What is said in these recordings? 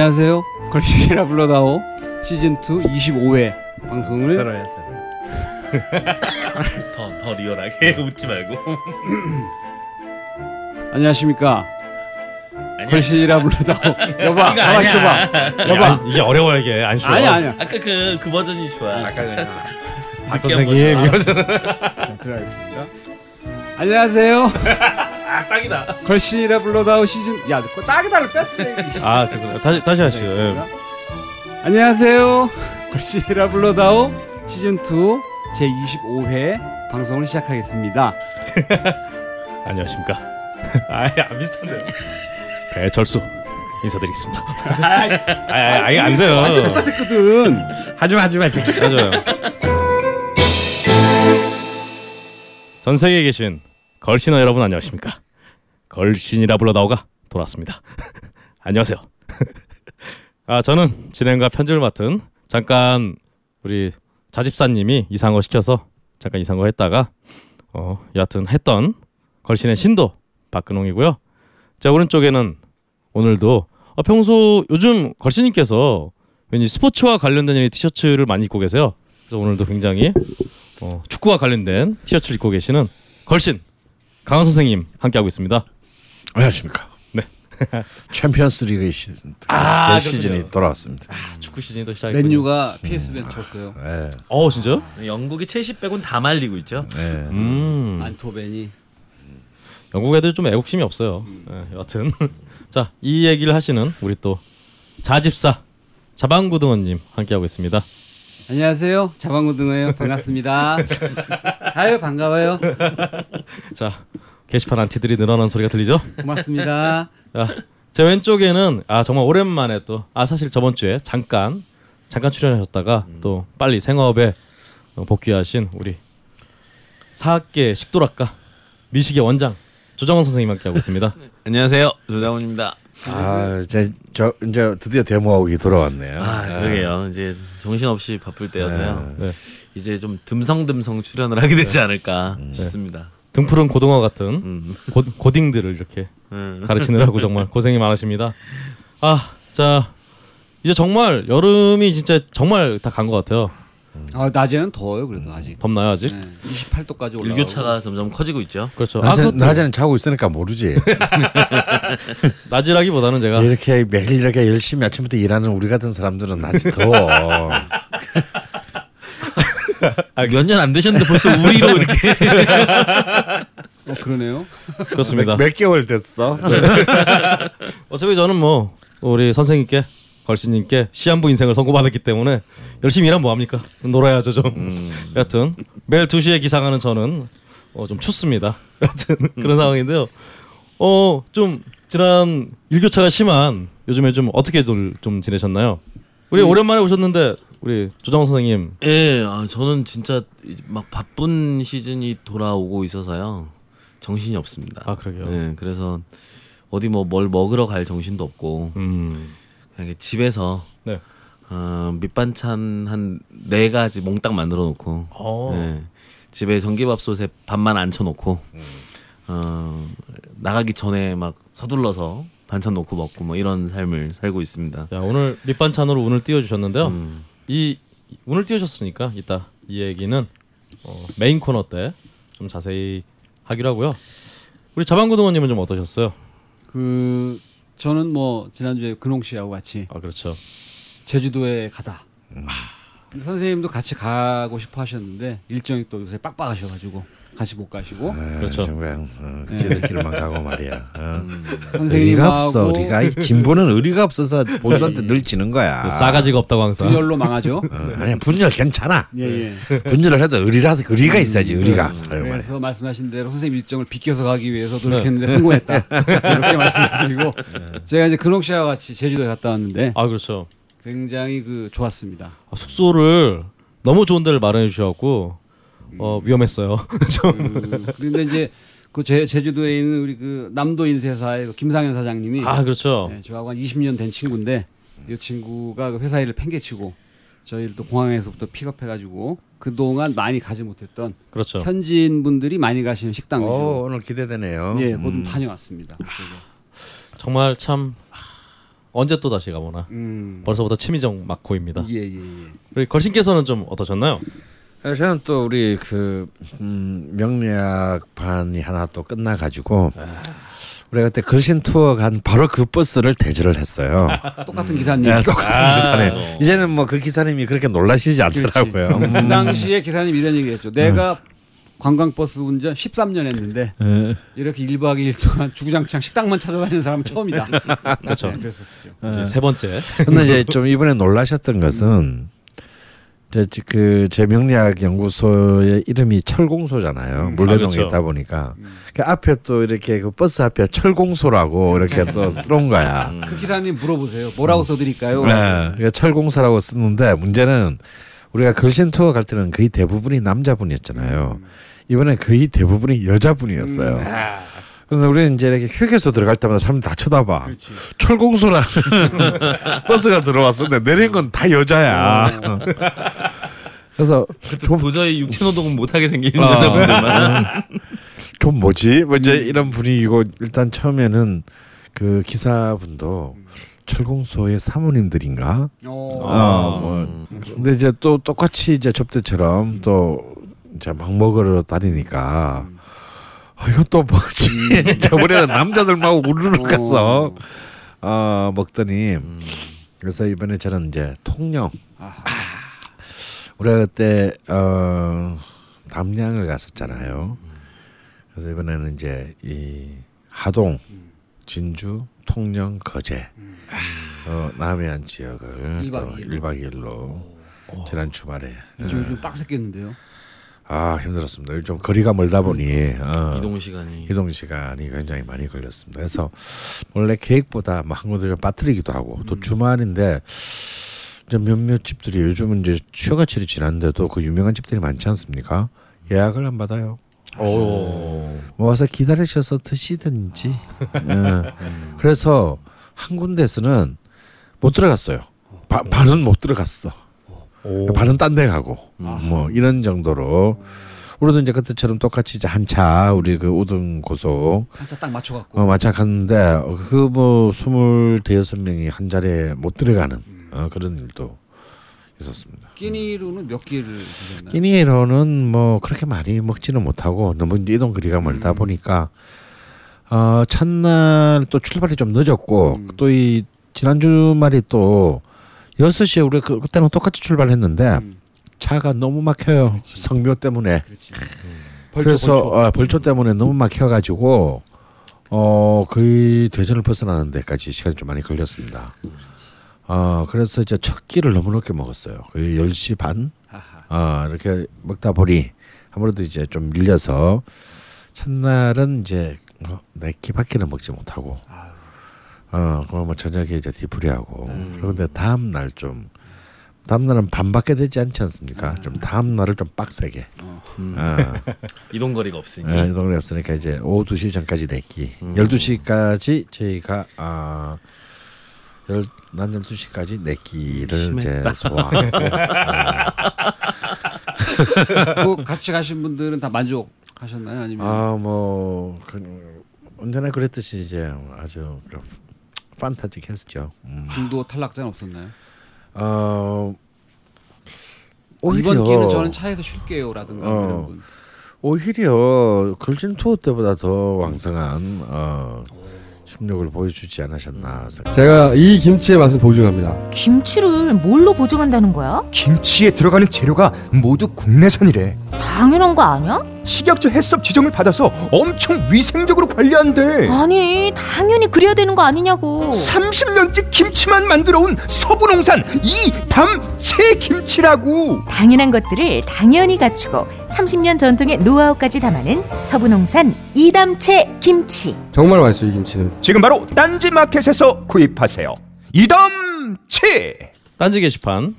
안녕하세요. 걸시라 불러다오 시즌 2 25회 방송을 새로. 더, 더 리얼하게 웃지 말고. 안녕하십니까. 걸시라 불러다오 여봐 이거 가만 아니야. 있어봐 여봐 이게 어려워 이게 안 쉬워. 아니야 아니야 아까 그, 그 버전이 좋아. 아까 그냥 박 선생님 이거 자, 들어가겠습니다. 안녕하세요. 아, 딱이다. 걸시라 불러다오 시즌 야 그거 딱이다를 뺐어. 아 그렇구나. 다시 다시 하시죠. 예. 안녕하세요. 걸시라 불러다오 시즌 2 제 25회 방송을 시작하겠습니다. 안녕하십니까. 아예 안 비슷한데요. 배철수 인사드리겠습니다. 아예 안 돼요. 완전 똑같았거든. 하지마 하지마 지금. 맞아요. 전 세계에 계신 걸신어 여러분 안녕하십니까? 걸신이라 불러다오가 돌아왔습니다. 안녕하세요. 아 저는 진행과 편집을 맡은 잠깐 우리 자집사님이 이상어 시켜서 잠깐 이상어 했다가 어 여하튼 했던 걸신의 신도 박근홍이고요. 제 오른쪽에는 오늘도 어, 평소 요즘 걸신님께서 왠지 스포츠와 관련된 이 티셔츠를 많이 입고 계세요. 그래서 오늘도 굉장히 어, 축구와 관련된 티셔츠를 입고 계시는 걸신 강원 선생님 함께하고 있습니다. 안녕하십니까. 네. 챔피언스 리그 시즌 아, 개 시즌이 그렇군요. 돌아왔습니다. 축구 시즌이 또 시작했군요. 맨유가 PSV 졌어요. 네. 어 진짜요? 영국이 첼시 빼곤 다 말리고 있죠. 네. 음. 안토벤이 영국 애들 좀 애국심이 없어요. 네, 여하튼 자 이 얘기를 하시는 우리 또 자집사 자방고등어님 함께하고 있습니다. 안녕하세요. 자방고등어예요. 반갑습니다. 아유 반가워요. 자 게시판 안티들이 늘어나는 소리가 들리죠? 고맙습니다. 자, 제 왼쪽에는 아 정말 오랜만에 또 아 사실 저번 주에 잠깐 잠깐 출연하셨다가 또 빨리 생업에 어, 복귀하신 우리 사학계 식도락가 미식의 원장 조정원 선생님 함께 하고 있습니다. 안녕하세요. 조장훈입니다. 아 이제 저 이제 드디어 데모하기 돌아왔네요. 아, 그러게요. 이제 정신없이 바쁠 때여서요. 네. 이제 좀 듬성듬성 출연을 하게 되지 않을까 싶습니다. 등푸른 고등어 같은 음. 고, 고딩들을 이렇게 음. 가르치느라고 정말 고생이 많으십니다. 아, 자 이제 정말 여름이 진짜 정말 다 간 것 같아요. 아, 낮에는 더워요. 그래도 아직. 덥나요 아직? 네, 28도까지 올라. 일교차가 점점 커지고 있죠. 그렇죠. 아, 낮에, 그것도 낮에는 자고 있으니까 모르지. 낮이라기보다는 제가 이렇게 매일 이렇게 열심히 아침부터 일하는 우리 같은 사람들은 낮이 더워. 몇 년 안 되셨는데 벌써 우리로 이렇게. 어 그러네요. 그렇습니다. 몇 개월 됐어? 어차피 저는 뭐 우리 선생님께 걸신님께 시한부 인생을 선고받았기 때문에 열심히 일하면 뭐합니까? 놀아야죠 좀. 음. 여하튼 매일 2시에 기상하는 저는 어, 좀 춥습니다. 여하튼 그런 상황인데요. 어 좀 지난 일교차가 심한 요즘에 좀 어떻게 좀, 좀 지내셨나요? 우리 오랜만에 오셨는데 우리 조정원 선생님 예, 아, 저는 진짜 막 바쁜 시즌이 돌아오고 있어서요. 정신이 없습니다. 아, 그러게요. 예, 그래서 어디 뭐 뭘 먹으러 갈 정신도 없고 음. 그냥 집에서 네. 어, 밑반찬 한 네 가지 몽땅 만들어 놓고 어. 예, 집에 전기밥솥에 밥만 앉혀 놓고 어, 나가기 전에 막 서둘러서 반찬 놓고 먹고 뭐 이런 삶을 살고 있습니다. 자, 오늘 밑반찬으로 운을 띄워 주셨는데요. 음. 이 운을 띄우셨으니까 이따 이 얘기는 어, 메인 코너 때 좀 자세히 하기로 하고요. 우리 자방고등어님은 좀 어떠셨어요? 그 저는 뭐 지난주에 근홍 씨하고 같이 아 그렇죠. 제주도에 가다. 근데 선생님도 같이 가고 싶어 하셨는데 일정이 또 요새 빡빡하셔가지고 같이 못 가시고 그렇죠. 그냥 어, 지들끼리만 가고 말이야. 어. 음. 의리가 없어. 우리가 이 진보는 의리가 없어서 보수한테 늘 지는 거야. 그 싸가지가 없다고 항상. 분열로 망하죠. 어, 아니야 분열 괜찮아. 예 예. 분열을 해도 의리라 의리가 있어야지 의리가. 아유, 말이야. 그래서 말씀하신 대로 선생님 일정을 비껴서 가기 위해서 노력했는데 성공했다. 이렇게 말씀드리고 제가 이제 근홍 씨와 같이 제주도에 갔다 왔는데 아 그렇죠. 굉장히 그 좋았습니다. 아, 숙소를 너무 좋은 데를 마련해 주셔갖고 어, 위험했어요. 좀. 그, 그런데 이제 그 제, 제주도에 있는 우리 그 남도 인쇄사의 그 김상현 사장님이 아 그렇죠. 네, 저하고 한 20년 된 친구인데 이 친구가 그 회사 일을 팽개치고 저희를 또 공항에서부터 픽업해가지고 그 동안 많이 가지 못했던 그렇죠. 현지인 분들이 많이 가시는 식당 위주로 어, 오늘 기대되네요. 예, 곧 음. 다녀왔습니다. 그쪽에. 정말 참 아, 언제 또 다시 가보나. 음. 벌써부터 침이정 막고입니다. 예, 예, 예. 우리 걸신께서는 좀 어떠셨나요? 어, 저는 또 우리 그 음, 명리학반이 하나 또 끝나가지고 우리가 그때 걸신 투어 간 바로 그 버스를 대절을 했어요. 똑같은 기사님. 네, 똑같은 아. 기사님. 이제는 뭐 그 기사님이 그렇게 놀라시지 않더라고요. 그 당시에 기사님 이런 얘기했죠. 내가 관광버스 운전 13년 했는데 예. 이렇게 1박 2일 동안 주구장창 식당만 찾아다니는 사람은 처음이다. 그렇죠. 네, 그랬었죠. 세 번째. 근데 이제 좀 이번에 놀라셨던 것은 그제 명리학 연구소의 이름이 철공소잖아요. 물레동에 아, 그렇죠. 있다 보니까 그 앞에 또 이렇게 그 버스 앞에 철공소라고 이렇게 또 쓰는 거야. 그 기사님 물어보세요. 뭐라고 써드릴까요? 네, 그러니까 철공사라고 쓰는데 문제는 우리가 걸신 투어 갈 때는 거의 대부분이 남자분이었잖아요. 이번에 거의 대부분이 여자분이었어요. 그래서 우리는 이제 이렇게 휴게소 들어갈 때마다 사람들 다 쳐다봐. 그렇지. 철공소라는 버스가 들어왔었는데 내린 건 다 여자야. 그래서 도, 도저히 육체 노동은 못하게 생긴 아. 여자분들만 좀 뭐지? 뭐 이제 이런 분위기고 일단 처음에는 그 기사분도 철공소의 사모님들인가? 어. 어, 뭐 근데 이제 또 똑같이 이제 접대처럼 또 이제 막 먹으러 다니니까 어, 이거 또 뭐지? 저번에는 남자들만 우르르 가서 어 먹더니 그래서 이번에 저는 이제 통영 아하. 우리가 그때 어 담양을 갔었잖아요. 그래서 이번에는 이제 이 하동, 진주, 통영, 거제, 어, 남해안 지역을 일박 또 이일로. 1박 2일로 지난 주말에 요즘 좀 빡셌겠는데요. 아 힘들었습니다. 좀 거리가 멀다 보니 어, 이동 시간이 이동 시간이 굉장히 많이 걸렸습니다. 그래서 원래 계획보다 뭐한 군데 좀 빠뜨리기도 하고 또 주말인데 이제 몇몇 집들이 요즘은 이제 휴가철이 지났는데도 그 유명한 집들이 많지 않습니까? 예약을 안 받아요. 오. 뭐 와서 기다리셔서 드시든지. 예. 그래서 한 군데서는 못 들어갔어요. 바, 반은 못 들어갔어. 오. 반은 딴 데 가고 뭐 이런 정도로 우리도 이제 그때처럼 똑같이 이제 한차 우리 그 우등 고속 한차 딱 맞춰갖고. 어, 마차 갔는데 그 뭐 스물 대여섯 명이 한 자리에 못 들어가는 어, 그런 일도 있었습니다. 끼니로는 몇 끼를 드셨나요? 끼니로는 뭐 그렇게 많이 먹지는 못하고 너무 이동 거리가 멀다 보니까 어 첫날 또 출발이 좀 늦었고 또이 지난 주말이 또 여섯 시에 우리 그, 그때는 똑같이 출발했는데 음. 차가 너무 막혀요 성묘 때문에 그렇지. 그래서 어, 벌초 때문에 너무 막혀가지고 어 거의 대전을 벗어나는 데까지 시간이 좀 많이 걸렸습니다. 어 그래서 이제 첫 끼를 너무 늦게 먹었어요. 거의 10시 반 하하. 어, 이렇게 먹다 보니 아무래도 이제 좀 밀려서 첫날은 이제 뭐네 끼밖에는 먹지 못하고 아유. 어 그러면 저녁에 이제 뒤풀이하고 그런데 다음 날 좀 다음 날은 반밖에 되지 않지 않습니까? 좀 다음 날을 좀 빡세게 어. 어, 이동 거리가 없으니 예, 동네 없으니까 이제 오후 2시 전까지 내기 음. 12시까지 저희가 아 열, 난 12시까지 내기를 이제 심했다. 소화하고 그 같이 가신 분들은 다 만족하셨나요? 아니면 아뭐 그, 언제나 그랬듯이 이제 아주 그 판타직했죠. 음. 중도 탈락자는 없었나요? 어 오히려 이번 기회는 저는 차에서 쉴게요라든가 어. 이런 분. 오히려 걸진 투어 때보다 더 왕성한 어, 심력을 보여주지 않으셨나 생각. 제가 이 김치의 맛을 보증합니다. 김치를 뭘로 보증한다는 거야? 김치에 들어가는 재료가 모두 국내산이래. 당연한 거 아니야? 식약처 해썹 지정을 받아서 엄청 위생적으로 관리한대. 아니, 당연히 그래야 되는 거 아니냐고. 30년째 김치만 만들어 온 서부 농산 이담채 김치라고. 당연한 것들을 당연히 갖추고 30년 전통의 노하우까지 담아낸 서부 농산 이담채 김치. 정말 맛있어요 이 김치는. 지금 바로 딴지 마켓에서 구입하세요. 이담채. 딴지 게시판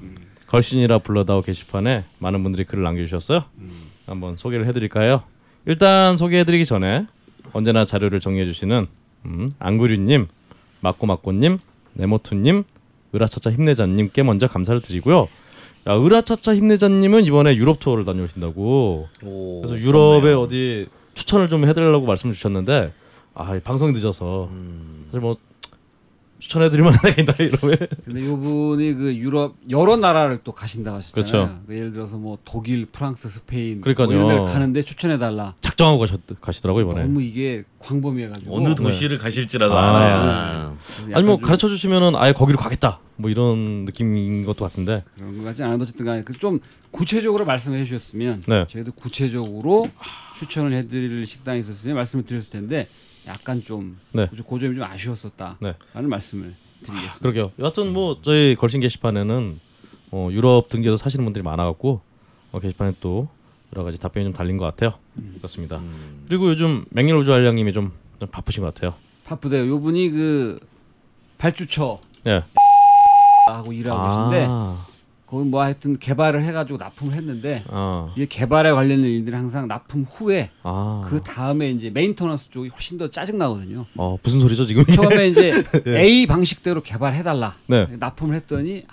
걸신이라 불러다오 게시판에 많은 분들이 글을 남겨주셨어요. 한번 소개를 해드릴까요? 일단 소개해드리기 전에 언제나 자료를 정리해주시는 음, 안구류님, 마꼬마꼬님, 네모투님, 으라차차 힘내자님께 먼저 감사를 드리고요. 야, 으라차차 힘내자님은 이번에 유럽 투어를 다녀오신다고. 오, 그래서 유럽에 그렇네요. 어디 추천을 좀 해드리려고 말씀 주셨는데 아 방송이 늦어서 음, 사실 뭐 추천해드릴 만한 데가 있나 이러면 근데 이분이 그 유럽 여러 나라를 또 가신다고 하셨잖아요. 그렇죠. 그 예를 들어서 뭐 독일, 프랑스, 스페인 그러니까요. 뭐 이런 데를 가는데 추천해 달라. 작정하고 가셨, 가시더라고요 이번에. 너무 이게 광범위해가지고 어느 도시를 가실지라도 아. 알아야. 아니 뭐 가르쳐 주시면은 아예 거기로 가겠다 뭐 이런 느낌인 것도 같은데. 그런 것 같지 않아도 어쨌든 간에 그좀 구체적으로 말씀해 주셨으면 네. 저희도 구체적으로 추천을 해드릴 식당이 있었으면 말씀을 드렸을 텐데 약간 좀 네. 그 고점이 좀 아쉬웠었다라는 네. 말씀을 드리겠습니다. 그러게요. 여하튼 뭐 저희 걸신 게시판에는 어, 유럽 등지에서 사시는 분들이 많아갖고 어, 게시판에 또 여러 가지 답변이 좀 달린 것 같아요. 그렇습니다. 그리고 요즘 맹렬우주 알량님이 좀, 좀 바쁘신 것 같아요. 바쁘대요. 요분이 그 발주처 예. 하고 일하고 계신데 아, 거기 뭐 하여튼 개발을 해가지고 납품을 했는데 아, 이게 개발에 관련된 일들이 항상 납품 후에 아. 그 다음에 이제 maintenance 쪽이 훨씬 더 짜증 나거든요. 어 무슨 소리죠 지금? 처음에 이제 A 방식대로 개발해달라. 네. 납품을 했더니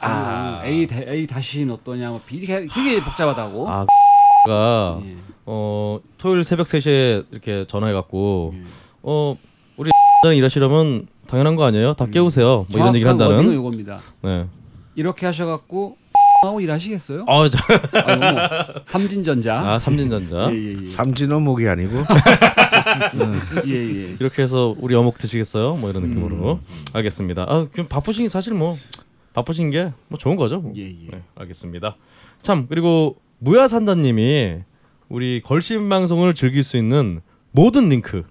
아, A 다- A 다시는 어떠냐 뭐 되게 되게 복잡하다고. 아, 가 예. 어 토요일 새벽 3시에 이렇게 전화해 갖고 예. 어 우리 일하시려면 당연한 거 아니에요? 다 깨우세요. 뭐 이런 얘기를 한다는. 이겁니다. 네. 이렇게 하셔갖고 하고 일하시겠어요? 어, 저, 아유, 뭐, 삼진전자. 아 삼진전자. 예, 예, 삼진 어묵이 아니고 예. 예, 예. 이렇게 해서 우리 어묵 드시겠어요? 뭐 이런 음. 느낌으로 알겠습니다. 아, 좀 바쁘신 게 사실 뭐 바쁘신 게 뭐 좋은 거죠. 뭐. 예, 예. 네, 알겠습니다. 참 그리고 무야산다님이 우리 걸신 방송을 즐길 수 있는 모든 링크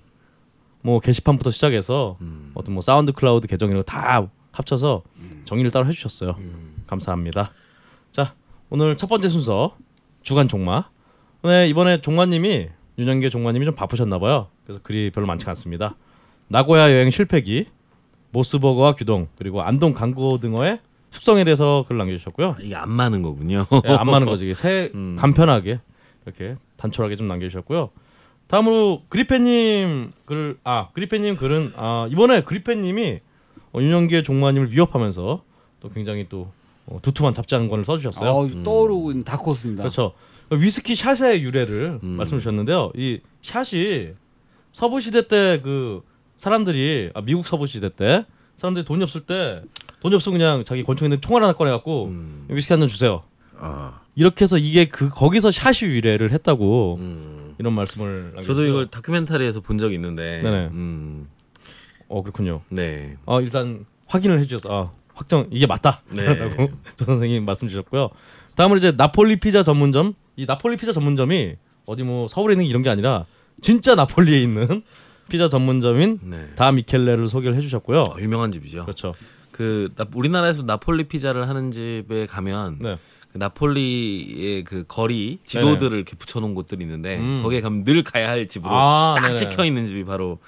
뭐 게시판부터 시작해서 음. 어떤 뭐 SoundCloud 계정 이런 거 다 합쳐서 음. 정리를 따로 해주셨어요. 감사합니다. 자 오늘 첫 번째 순서 주간 종마. 네 이번에 종마님이 윤영계 종마님이 좀 바쁘셨나 봐요. 그래서 글이 별로 많지 않습니다. 나고야 여행 실패기, 모스버거와 규동 그리고 안동 간고등어의 숙성에 대해서 글 남겨주셨고요. 아, 이게 안 맞는 거군요. 예, 안 맞는 거지. 새 음. 간편하게 이렇게 단촐하게 좀 남겨주셨고요. 다음으로 그리페님 글, 아 그리페님 글은 아 이번에 그리페님이 어, 윤영기의 종마님을 위협하면서 또 굉장히 또 어, 두툼한 잡지한권을 써주셨어요. 아, 떠오르고 있는 다크호스입니다. 그렇죠. 위스키 샷의 유래를 음. 말씀 주셨는데요. 이 샷이 서부 시대 때 그 사람들이 아, 미국 서부 시대 때 사람들이 돈이 없을 때 돈이 없으면 그냥 자기 권총에 있는 총알 하나 꺼내 갖고 음. 위스키 한 잔 주세요. 아, 이렇게 해서 이게 그 거기서 샷이 유래를 했다고 음. 이런 말씀을 남겼어요. 저도 이걸 다큐멘터리에서 본 적이 있는데. 어 그렇군요. 네. 아 일단 확인을 해주셔서 아, 확정 이게 맞다라고 네. 조 선생님 말씀 주셨고요. 다음으로 이제 나폴리 피자 전문점 이 나폴리 피자 전문점이 어디 뭐 서울에 있는 이런 게 아니라 진짜 나폴리에 있는 피자 전문점인 네. 다 미켈레를 소개를 해주셨고요. 어, 유명한 집이죠. 그렇죠. 그 나, 우리나라에서 나폴리 피자를 하는 집에 가면 네. 그 나폴리의 그 거리 지도들을 이렇게 붙여놓은 곳들이 있는데 음. 거기에 가면 늘 가야 할 집으로 아, 딱 네네. 찍혀 있는 집이 바로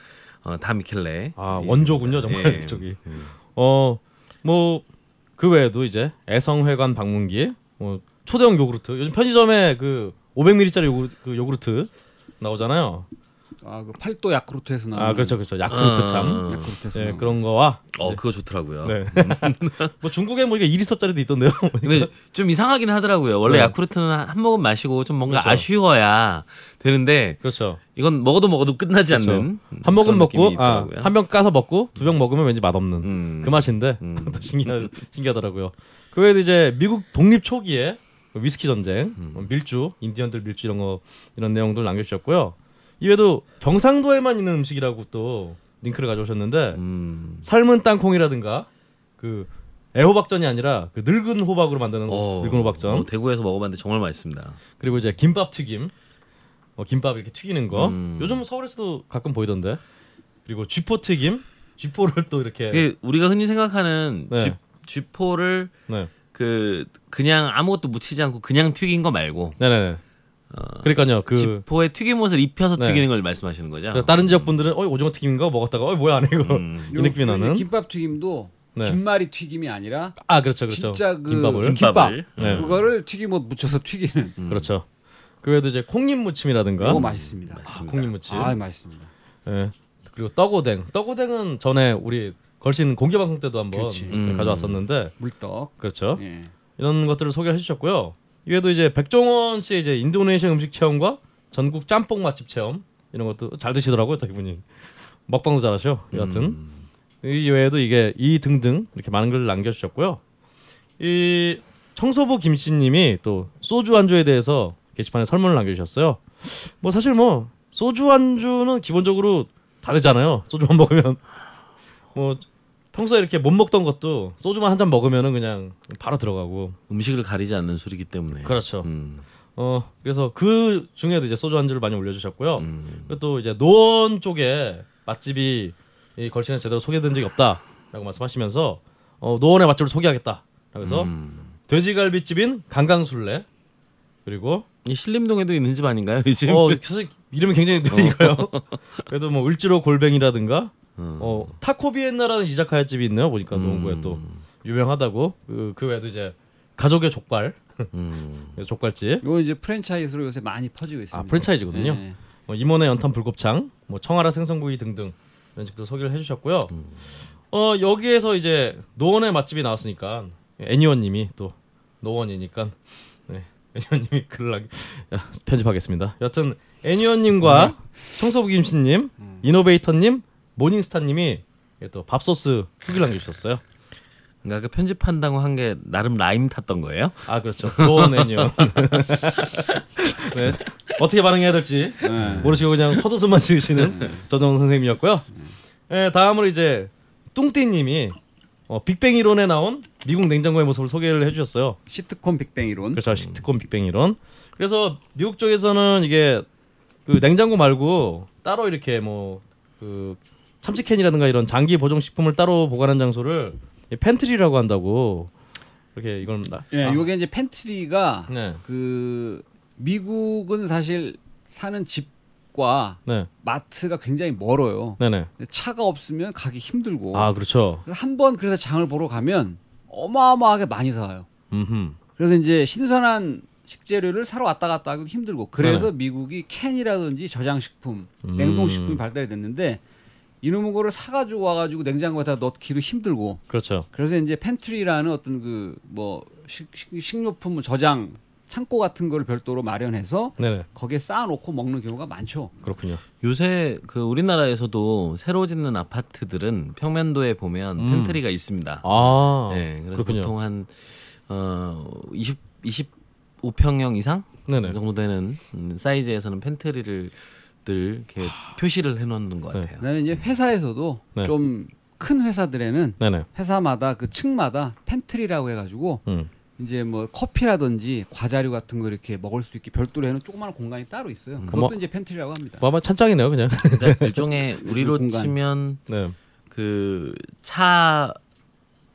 어, 다미켈레. 아이 원조군요. 정말 예. 저기. 음. 어뭐 그 외에도 이제 애성회관 방문기, 뭐 초대형 요구르트. 요즘 편의점에 그 500ml짜리 요구르트, 그 요구르트 나오잖아요. 아, 그 팔도 야쿠르트에서 나오는 아 그렇죠 그렇죠 야쿠르트 참. 아, 야쿠르트에서 네. 그런 거와 어 그거 좋더라고요. 네. 뭐 중국에 뭐 이게 2리터짜리도 있던데요. 근데 좀 이상하긴 하더라고요. 원래 네. 야쿠르트는 한 모금 마시고 좀 뭔가 그렇죠. 아쉬워야 되는데 그렇죠. 이건 먹어도 먹어도 끝나지 그렇죠. 않는 한 모금 먹고 아, 있더라고요. 한병 까서 먹고 두 병 먹으면 왠지 맛없는 음. 그 맛인데 음. 또 신기하, 신기하더라고요. 그 외에도 이제 미국 독립 초기에 그 위스키 전쟁, 음. 뭐 밀주, 인디언들 밀주 이런 거 이런 내용들 남겨주셨고요. 이외에도 경상도에만 있는 음식이라고 또 링크를 가져오셨는데 음. 삶은 땅콩이라든가 그 애호박전이 아니라 그 늙은 호박으로 만드는 어, 늙은 호박전 어, 대구에서 먹어봤는데 정말 맛있습니다. 그리고 이제 김밥 튀김, 어, 김밥 이렇게 튀기는 거. 음. 요즘 서울에서도 가끔 보이던데. 그리고 쥐포 튀김, 쥐포를 또 이렇게. 그 우리가 흔히 생각하는 네. 쥐, 쥐포를 네, 그 그냥 아무것도 묻히지 않고 그냥 튀긴 거 말고 네네. 어, 그러니까요. 그 쥐포에 튀김옷을 입혀서 네. 튀기는 걸 말씀하시는 거죠? 그 다른 지역 분들은 어 오징어 튀김인가 먹었다가 어 뭐야 안 해, 이거 음. 이 느낌이 요- 나는. 김밥 튀김도 네. 김말이 튀김이 아니라 아 그렇죠, 그렇죠. 진짜 그 김밥을. 김밥. 네. 그거를 튀김옷 묻혀서 튀기는 음. 그렇죠. 그 외에도 이제 콩잎 무침이라든가. 너무 맛있습니다. 맞습니다. 콩잎 무침. 아, 맛있습니다. 예. 그리고 떡오뎅. 떡오뎅은 전에 우리 걸신 공개 방송 때도 한번 그렇지. 음. 가져왔었는데 물떡. 그렇죠. 예. 이런 것들을 소개해 주셨고요. 이외에도 이제 백종원 씨의 이제 인도네시아 음식 체험과 전국 짬뽕 맛집 체험 이런 것도 잘 드시더라고요, 또 이분이 먹방도 잘하셔. 여하튼 음. 이 외에도 이게 이 등등 이렇게 많은 글을 남겨주셨고요. 이 청소부 김씨님이 또 소주 안주에 대해서 게시판에 설문을 남겨주셨어요. 뭐 사실 뭐 소주 안주는 기본적으로 다르잖아요. 소주만 먹으면 뭐 평소에 이렇게 못 먹던 것도 소주만 한 잔 먹으면은 그냥 바로 들어가고 음식을 가리지 않는 술이기 때문에. 그렇죠. 음, 어 그래서 그 중에도 이제 소주 안주를 많이 올려주셨고요. 음. 그리고 또 이제 노원 쪽에 맛집이 이 걸신에 제대로 소개된 적이 없다라고 말씀하시면서 어, 노원의 맛집을 소개하겠다. 그래서 음. 돼지갈비집인 강강술래 그리고 이 신림동에도 있는 집 아닌가요, 이 집? 어 사실 이름이 굉장히 느리니까요. 그래도 뭐 을지로 골뱅이라든가 음. 어 타코비엔나라는 이자카야 집이 있네요. 보니까 노원구에 또 유명하다고 그, 그 외에도 이제 가족의 족발 음. 족발집 이거 이제 프랜차이즈로 요새 많이 퍼지고 있습니다. 아, 프랜차이즈거든요. 네. 뭐 임원의 연탄 불곱창, 뭐 청아라 생선구이 등등 이런 집들 소개를 해주셨고요. 어 여기에서 이제 노원의 맛집이 나왔으니까 애니원님이 또 노원이니까 네, 애니원님이 글을 남 야, 편집하겠습니다. 여튼 애니원님과 청소부 김씨님, 이노베이터님, 모닝스타님이 또 밥소스 후기를 남겨주셨어요. 그러니까 그 편집한다고 한 게 나름 라임 탔던 거예요? 아 그렇죠. 애니원. 네. 어떻게 반응해야 될지 네. 모르시고 그냥 헛웃음만 지으시는 전정 선생님이었고요. 네, 다음으로 이제 뚱띠님이 어, 빅뱅 이론에 나온 미국 냉장고의 모습을 소개를 해주셨어요. 시트콤 빅뱅 이론. 그렇죠, 시트콤 빅뱅 이론. 그래서 미국 쪽에서는 이게 그 냉장고 말고 따로 이렇게 뭐 그 참치캔이라든가 이런 장기 보존 식품을 따로 보관한 장소를 이 pantry라고 한다고 이렇게 이건 나. 예, 아, 요게 이제 pantry가 네, 그 미국은 사실 사는 집과 네, 마트가 굉장히 멀어요. 네, 네. 근데 차가 없으면 가기 힘들고 아 그렇죠. 한 번 그래서 장을 보러 가면 어마어마하게 많이 사와요. 음, 그래서 이제 신선한 식재료를 사러 왔다 갔다 하기도 힘들고 그래서 네. 미국이 캔이라든지 저장식품, 음. 냉동식품이 발달이 됐는데 이놈의 거를 사가지고 와가지고 냉장고에다 넣기도 힘들고 그렇죠. 그래서 이제 pantry라는 어떤 그 뭐 식료품 뭐 저장 창고 같은 거를 별도로 마련해서 네, 네, 거기에 쌓아놓고 먹는 경우가 많죠. 그렇군요. 요새 그 우리나라에서도 새로 짓는 아파트들은 평면도에 보면 음. pantry가 있습니다. 아, 네, 그래서 그렇군요. 보통 한 어, 20 25평형 이상 네네. 정도 되는 음, 사이즈에서는 pantry를 늘 이렇게 표시를 해놓는 것 네. 같아요. 그다음에 이제 회사에서도 네. 좀 큰 회사들에는 네네. 회사마다 그 층마다 pantry라고 해가지고 음. 이제 뭐 커피라든지 과자류 같은 거 이렇게 먹을 수 있게 별도로 해놓은 조그마한 공간이 따로 있어요. 그것도 어머. 이제 pantry라고 합니다. 뭐 아마 찬장이네요, 그냥. 그러니까 일종의 우리로 공간. 치면 네. 그 차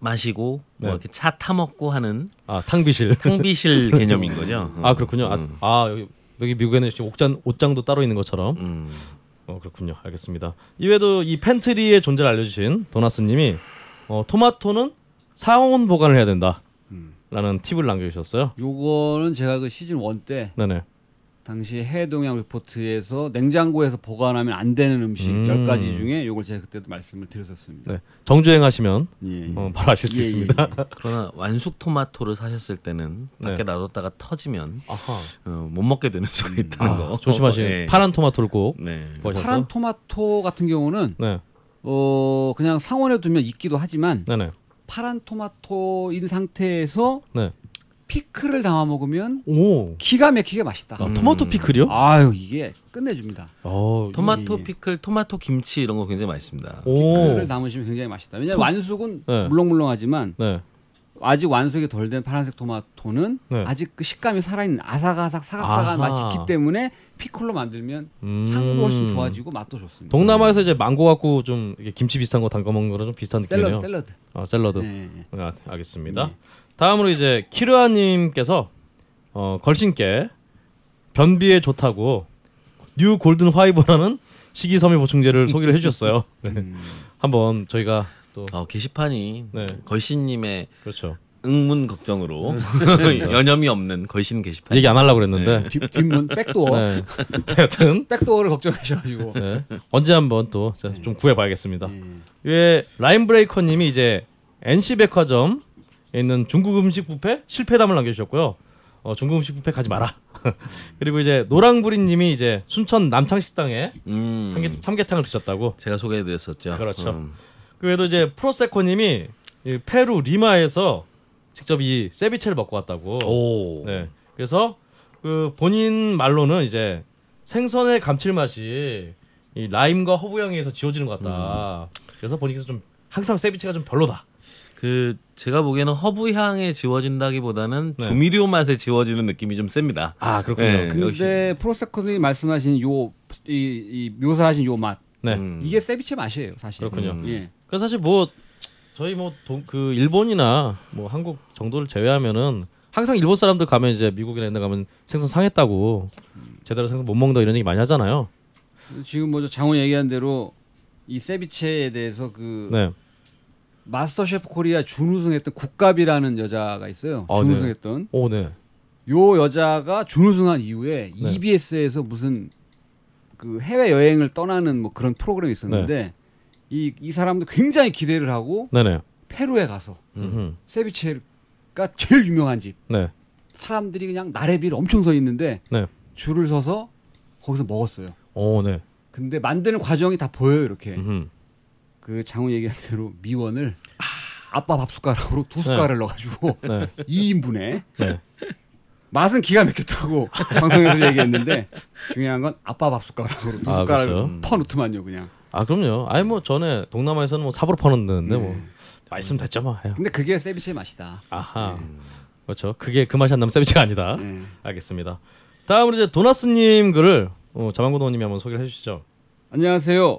마시고 네. 뭐 이렇게 차 타 먹고 하는 아 탕비실. 탕비실 개념인 거죠. 아 그렇군요. 아, 음. 아 여기 여기 미국에는 지금 옥장 옷장도 따로 있는 것처럼. 음. 어 그렇군요. 알겠습니다. 이외에도 이 팬트리의 존재를 알려주신 도나스님이 어, 토마토는 상온 보관을 해야 된다. 음. 라는 팁을 남겨주셨어요. 요거는 제가 그 시즌 1 때 네네. 당시 해외 동향 리포트에서 냉장고에서 보관하면 안 되는 음식 음. 10가지 중에 요걸 제가 그때도 말씀을 드렸었습니다. 네. 정주행하시면 예. 어, 바로 아실 수 예, 예, 있습니다. 예. 그러나 완숙 토마토를 사셨을 때는 밖에 네. 놔뒀다가 터지면 아하. 어, 못 먹게 되는 수가 있다는 아, 거. 조심하시는 네. 파란 토마토를 꼭 네. 구하셔서. 파란 토마토 같은 경우는 네. 어 그냥 상온에 두면 익기도 하지만 네네. 파란 토마토인 상태에서 네. 피클을 담아 먹으면 오. 기가 막히게 맛있다. 아, 토마토 피클이요? 아유 이게 끝내줍니다. 어, 토마토 예. 피클, 토마토 김치 이런 거 굉장히 맛있습니다. 오. 피클을 담으시면 굉장히 맛있다. 왜냐하면 토- 완숙은 네. 물렁물렁하지만 네. 아직 완숙이 덜 된 파란색 토마토는 네. 아직 그 식감이 살아있는 아삭아삭 사각사각한 아하. 맛이 있기 때문에 피클로 만들면 음. 향도 훨씬 좋아지고 맛도 좋습니다. 동남아에서 이제 망고 갖고 좀 김치 비슷한 거 담가 먹는 거랑 좀 비슷한 느낌이네요. 샐러드 샐러드. 아 샐러드. 네. 아, 알겠습니다. 네. 다음으로 이제 키르아님께서 어, 걸신께 변비에 좋다고 New Golden Fiber라는 식이섬유 보충제를 소개를 해주셨어요. 네. 음. 한번 저희가 또 어, 게시판이 네. 걸신님의 그렇죠 응문 걱정으로 여념이 없는 걸신 게시판. 얘기 안 하려고 그랬는데 뒷 뒷문 백도어 네. 하여튼 백도어를 걱정하셔가지고. 네. 언제 한번 또 좀 구해봐야겠습니다. 예. 왜 라인 브레이커님이 이제 NC 백화점에 있는 중국 음식 뷔페 실패담을 남겨주셨고요. 어, 중국 음식 뷔페 가지 마라. 그리고 이제 노랑부리님이 이제 순천 남창식당에 음, 참깨, 참깨탕을 드셨다고. 제가 소개해드렸었죠. 그렇죠. 음. 그 외에도 이제 프로세코님이 이 페루 리마에서 직접 이 세비체를 먹고 왔다고. 오. 네. 그래서 그 본인 말로는 이제 생선의 감칠맛이 이 라임과 허브 향에 의해서 지워지는 것 같다. 그래서 본인께서 좀 항상 세비체가 좀 별로다. 그 제가 보기에는 허브 향에 지워진다기보다는 네. 조미료 맛에 지워지는 느낌이 좀 셉니다. 아 그렇군요. 네. 근데 역시. 프로세코님이 말씀하신 요 이, 이 묘사하신 요 맛 네. 음. 이게 세비체 맛이에요 사실. 그렇군요. 음. 예. 그래서 사실 뭐 저희 뭐 그 일본이나 뭐 한국 정도를 제외하면은 항상 일본 사람들 가면 이제 미국이나 이런 데 가면 생선 상했다고 제대로 생선 못 먹는다 이런 얘기 많이 하잖아요. 지금 뭐저 장훈 얘기한 대로 이 세비체에 대해서 그 네. 마스터 셰프 코리아 준우승했던 국갑이라는 여자가 있어요. 아, 준우승했던 오 네. 요 여자가 준우승한 이후에 네. EBS에서 무슨 그 해외 여행을 떠나는 뭐 그런 프로그램이 있었는데 이이 사람도 굉장히 기대를 하고 네네. 페루에 가서 음. 세비체가 제일 유명한 집 네. 사람들이 그냥 나래비를 엄청 서 있는데 네. 줄을 서서 거기서 먹었어요. 오 네. 근데 만드는 과정이 다 보여요 이렇게. 음. 그 장훈 얘기한 대로 미원을 아빠 밥 숟가락으로 두 숟갈을 넣어가지고 네. 2인분에 네. 맛은 기가 막혔다고 방송에서 얘기했는데 중요한 건 아빠 밥 숟가락으로 두 아, 숟가락을 그렇죠. 퍼놓더만요 그냥. 아 그럼요. 아니 뭐 전에 동남아에서는 뭐 삽으로 퍼놓는데 뭐 네. 말씀 됐죠 뭐. 근데 그게 세비체의 맛이다. 아하. 그렇죠. 그게 그 맛이 안 나면 세비체가 아니다. 네. 알겠습니다. 다음으로 이제 도나스님 글을 어, 자만고도님이 한번 소개를 해주시죠. 안녕하세요.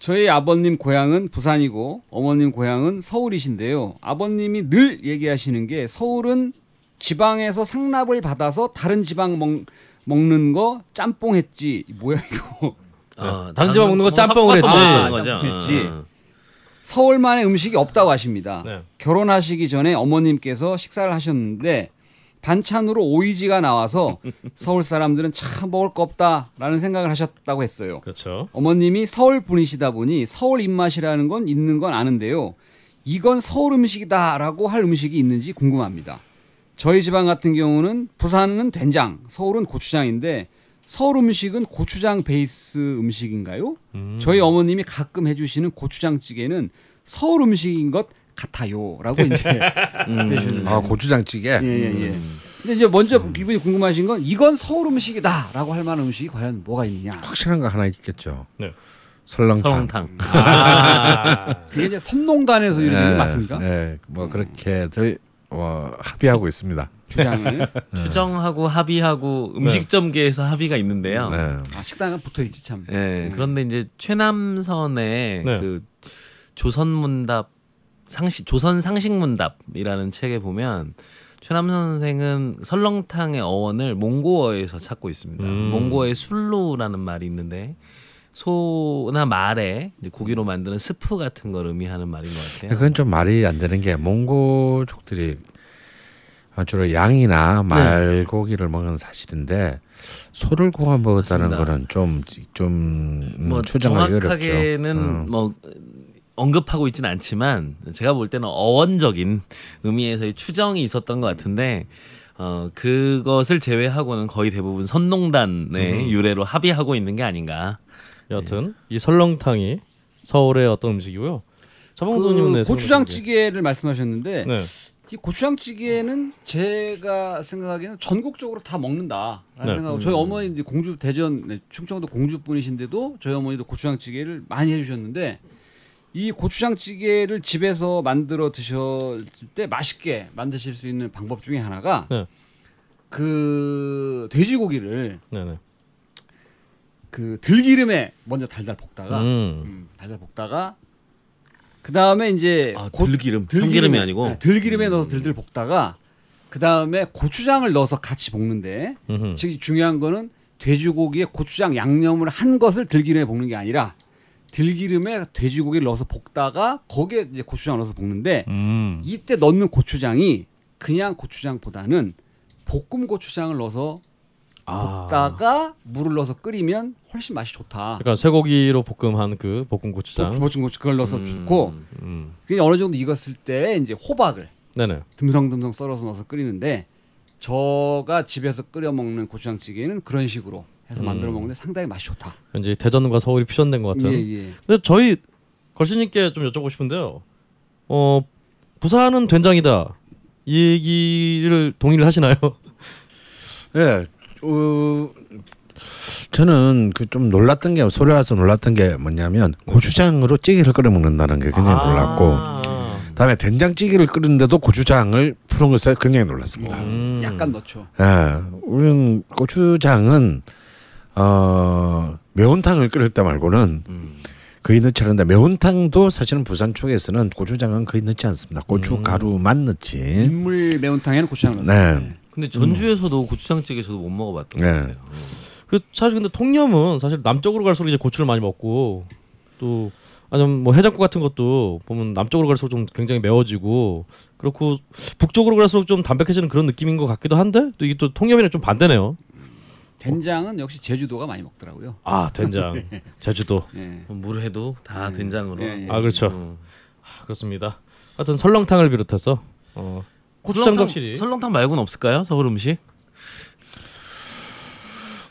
저희 아버님 고향은 부산이고 어머님 고향은 서울이신데요. 아버님이 늘 얘기하시는 게 서울은 지방에서 상납을 받아서 다른 지방 먹, 먹는 거 짬뽕 했지. 뭐야 이거. 어, 다른 지방 먹는 거뭐 짬뽕을 했지. 아. 짬뽕 했지. 어. 서울만의 음식이 없다고 하십니다. 네. 결혼하시기 전에 어머님께서 식사를 하셨는데 반찬으로 오이지가 나와서 서울 사람들은 참 먹을 거 없다라는 생각을 하셨다고 했어요. 그렇죠. 어머님이 서울 분이시다 보니 서울 입맛이라는 건 있는 건 아는데요. 이건 서울 음식이다라고 할 음식이 있는지 궁금합니다. 저희 집안 같은 경우는 부산은 된장, 서울은 고추장인데 서울 음식은 고추장 베이스 음식인가요? 음. 저희 어머님이 가끔 해주시는 고추장찌개는 서울 음식인 것 같아요라고 이제 음. 해주시는 아 고추장찌개. 예, 예, 예. 근데 이제 먼저 이분이 궁금하신 건 이건 서울 음식이다라고 할 만한 음식이 과연 뭐가 있느냐? 확실한 거 하나 있겠죠. 네. 설렁탕. 설렁탕. 아. 그게 이제 선농단에서 이런 게 예, 맞습니까? 예, 뭐 그렇게들 어, 합의하고 있습니다. 주장을 추정하고 합의하고 음식점계에서 합의가 있는데요. 네. 아, 식당은 붙어 있지 참. 예, 그런데 이제 최남선의 네. 그 조선문답 상식 조선 상식문답이라는 책에 보면 최남선 선생은 설렁탕의 어원을 몽고어에서 찾고 있습니다. 음. 몽고어의 술루라는 말이 있는데 소나 말에 고기로 만드는 스프 같은 걸 의미하는 말인 것 같아요. 그건 좀 말이 안 되는 게 몽고족들이 주로 양이나 말고기를 먹는 사실인데 소를 구워 먹었다는 맞습니다. 거는 좀좀 음, 뭐 추정하기 어렵죠. 정확하게는 음. 뭐 언급하고 있지는 않지만 제가 볼 때는 어원적인 의미에서의 추정이 있었던 것 같은데 어 그것을 제외하고는 거의 대부분 선농단의 음. 유래로 합의하고 있는 게 아닌가. 여튼 이 설렁탕이 서울의 어떤 음식이고요. 자방도님은 그 네, 고추장찌개를 말씀하셨는데 네. 이 고추장찌개는 제가 생각하기에는 전국적으로 다 먹는다라는 네. 생각하고 저희 어머니 이제 공주 대전 네, 충청도 공주 분이신데도 저희 어머니도 고추장찌개를 많이 해주셨는데 이 고추장찌개를 집에서 만들어 드셨을 때 맛있게 만드실 수 있는 방법 중에 하나가 네. 그 돼지고기를 네네. 그 들기름에 먼저 달달 볶다가 음. 음, 달달 볶다가 그 다음에 이제 아, 고- 들기름, 참기름이 아니고 네, 들기름에 음. 넣어서 들들 볶다가 그 다음에 고추장을 넣어서 같이 볶는데 음흠. 즉 중요한 거는 돼지고기에 고추장 양념을 한 것을 들기름에 볶는 게 아니라 들기름에 돼지고기를 넣어서 볶다가 거기에 이제 고추장을 넣어서 볶는데 음. 이때 넣는 고추장이 그냥 고추장보다는 볶음 고추장을 넣어서 아. 볶다가 물을 넣어서 끓이면 훨씬 맛이 좋다. 그러니까 쇠고기로 볶음한 그 볶음 고추장. 볶음 고추 그걸 넣어서 음. 좋고 음. 그게 어느 정도 익었을 때 이제 호박을 네네. 듬성듬성 썰어서 넣어서 끓이는데 저가 집에서 끓여 먹는 고추장찌개는 그런 식으로 해서 음. 만들어 먹는데 상당히 맛이 좋다. 왠지 대전과 서울이 퓨전된 것 같은. 예, 예. 근데 저희 걸신님께 좀 여쭤보고 싶은데요. 어 부산은 된장이다. 이 얘기를 동의를 하시나요? 예. 어, 저는 그 좀 놀랐던 게 소리 와서 놀랐던 게 뭐냐면 고추장으로 찌개를 끓여 먹는다는 게 굉장히 놀랐고 아. 다음에 된장찌개를 끓이는데도 고추장을 푸는 것에 굉장히 놀랐습니다. 음. 약간 넣죠. 예, 우리는 고추장은 어 매운탕을 끓일 때 말고는 음. 거의 넣지 않는데 매운탕도 사실은 부산 쪽에서는 고추장은 거의 넣지 않습니다. 고추 음. 가루만 넣지. 민물 매운탕에는 고추장을 넣어요. 네. 근데 전주에서도 고추장찌개 저도 못 먹어봤던 네. 것 같아요. 그 사실 근데 통념은 사실 남쪽으로 갈수록 이제 고추를 많이 먹고 또 아니면 뭐 해장국 같은 것도 보면 남쪽으로 갈수록 좀 굉장히 매워지고 그렇고 북쪽으로 갈수록 좀 담백해지는 그런 느낌인 것 같기도 한데 또 이게 또 통념이랑 좀 반대네요. 된장은 역시 제주도가 많이 먹더라고요. 아 된장 제주도 예. 물회도 다 된장으로. 예, 예. 아 그렇죠 음. 아, 그렇습니다. 하여튼 설렁탕을 비롯해서 어, 고추장 설렁탕- 확실히 설렁탕 말고는 없을까요? 서울 음식?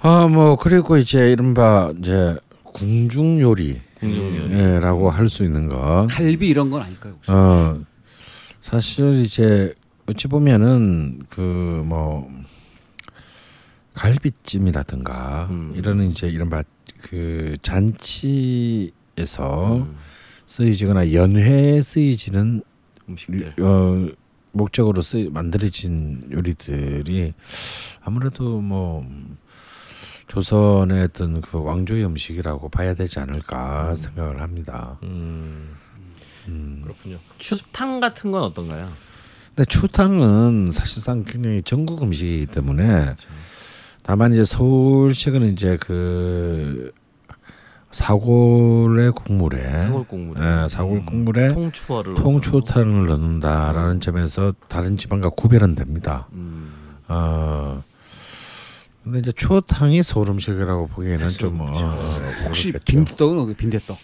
아 뭐 그리고 이제 이른바 이제 궁중 요리 궁중 요리. 예, 라고 할 수 있는 거. 갈비 이런 건 아닐까요? 혹시? 어 사실 이제 어찌 보면은 그뭐 갈비찜이라든가 음. 이런 이제 이른바 그 잔치에서 음. 쓰이지거나 연회에 쓰이지는 음식들. 어 목적으로 쓰 만들어진 요리들이 아무래도 뭐 조선의 어떤 그 왕조의 음식이라고 봐야 되지 않을까 생각을 합니다. 음, 음. 그렇군요. 추탕 같은 건 어떤가요? 근데 추탕은 사실상 굉장히 전국 음식이기 때문에 다만 이제 서울식은 이제 그 사골의 국물에 사골 국물에 예, 사골 국물에 통추어를. 통추탕을 넣는다라는 점에서 다른 지방과 구별은 됩니다. 음. 어. 근데 이제 추어탕이 서울 음식이라고 보기에는 그렇죠. 좀 어, 그렇죠. 혹시. 빈대떡은 어디 빈대떡?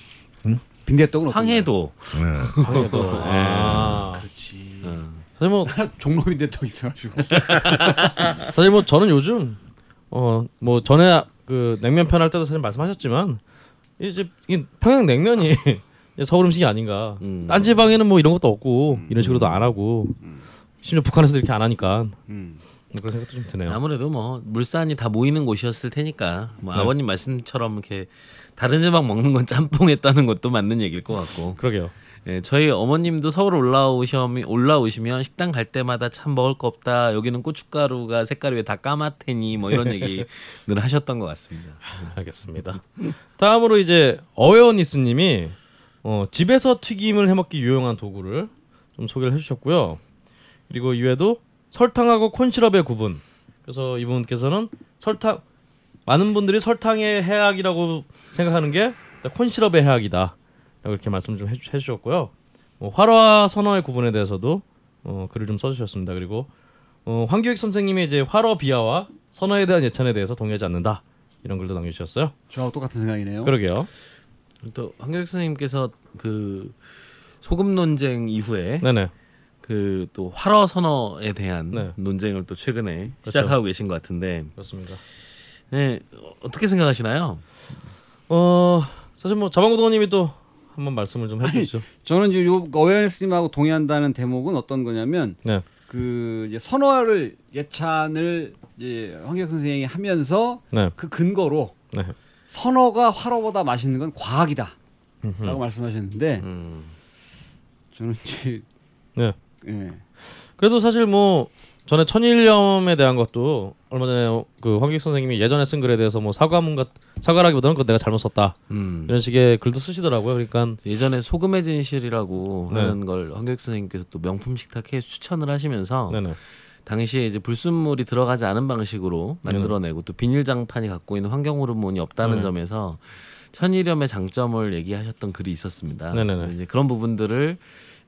응? 빈대떡은? 황해도. 네. 황해도. 아, 그렇지. 음. 사실 뭐 종로 빈대떡 있어가지고. 사실 뭐 저는 요즘 어 뭐 전에 그 냉면 편할 때도 사실 말씀하셨지만 이제 이 평양 냉면이 서울 음식이 아닌가. 음. 딴 지방에는 뭐 이런 것도 없고 이런 식으로도 안 하고 심지어 북한에서도 이렇게 안 하니까 음. 그런 생각도 좀 드네요. 아무래도 뭐 물산이 다 모이는 곳이었을 테니까 뭐 네. 아버님 말씀처럼 이렇게 다른 지방 먹는 건 짬뽕했다는 것도 맞는 얘기일 것 같고 그러게요. 예, 저희 어머님도 서울 올라오시면 올라오시면 식당 갈 때마다 참 먹을 거 없다 여기는 고춧가루가 색깔이 왜 다 까맣테니 뭐 이런 얘기 늘 하셨던 것 같습니다. 알겠습니다. 다음으로 이제 어웨어니스님이 어, 집에서 튀김을 해먹기 유용한 도구를 좀 소개를 해주셨고요. 그리고 이외에도 설탕하고 콘시럽의 구분. 그래서 이분께서는 설탕 많은 분들이 설탕의 해악이라고 생각하는 게 콘시럽의 해악이다. 이렇게 말씀 좀 해주, 해주셨고요. 뭐 활화 선어의 구분에 대해서도 어, 글을 좀 써주셨습니다. 그리고 어, 황교익 선생님이 이제 활어 비하와 선어에 대한 예찬에 대해서 동의하지 않는다. 이런 글도 남겨주셨어요. 저하고 똑같은 생각이네요. 그러게요. 또 황교익 선생님께서 그 소금 논쟁 이후에 네네. 그 또 활어 선어에 대한 네. 논쟁을 또 최근에 그렇죠. 시작하고 계신 것 같은데 그렇습니다. 네, 어떻게 생각하시나요? 어 사실 뭐 자방구동원님이 또 한번 말씀을 좀 해주시죠. 저는 이제 요 어웨어니스님하고 동의한다는 대목은 어떤 거냐면 네. 그 이제 선어를 예찬을 이제 황교익 선생이 하면서 네. 그 근거로 네. 선어가 화로보다 맛있는 건 과학이다라고 음흠. 말씀하셨는데 음. 저는 이제 네. 예. 그래도 사실 뭐 전에 천일염에 대한 것도 얼마 전에 그 황교익 선생님이 예전에 쓴 글에 대해서 뭐 사과문 같 사과라기보다는 그거 내가 잘못 썼다 음. 이런 식의 글도 쓰시더라고요. 그러니까 예전에 소금의 진실이라고 네. 하는 걸 황교익 선생님께서 또 명품 식탁에 추천을 하시면서 네네. 당시에 이제 불순물이 들어가지 않은 방식으로 만들어내고 또 비닐장판이 갖고 있는 환경 호르몬이 없다는 네. 점에서 천일염의 장점을 얘기하셨던 글이 있었습니다. 네네네. 이제 그런 부분들을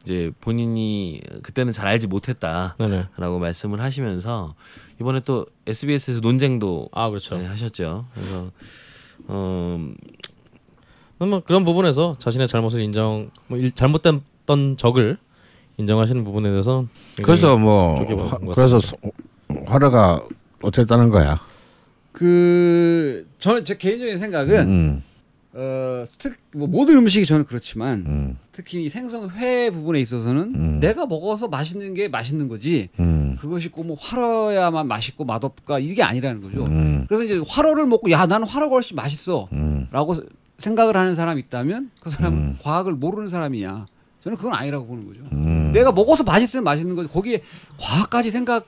이제 본인이 그때는 잘 알지 못했다라고 네네. 말씀을 하시면서 이번에 또 SBS에서 논쟁도 아 그렇죠. 네, 하셨죠. 그래서 어, 뭐 그런 부분에서 자신의 잘못을 인정, 뭐 일, 잘못됐던 적을 인정하시는 부분에 대해서 그래서 뭐 화- 뭐 그래서 소- 화려가 어땠다는 거야. 그 저는 제 개인적인 생각은 음. 어, 특, 뭐 모든 음식이 저는 그렇지만 음, 특히 이 생선 회 부분에 있어서는 음. 내가 먹어서 맛있는 게 맛있는 거지. 음, 그것이 꼭 뭐 화로야만 맛있고 맛없까 이게 아니라는 거죠. 음, 그래서 이제 화로를 먹고 야 나는 화로가 훨씬 맛있어라고 음, 생각을 하는 사람이 있다면 그 사람은 음. 과학을 모르는 사람이냐 저는 그건 아니라고 보는 거죠. 음, 내가 먹어서 맛있으면 맛있는 거지. 거기에 과학까지 생각을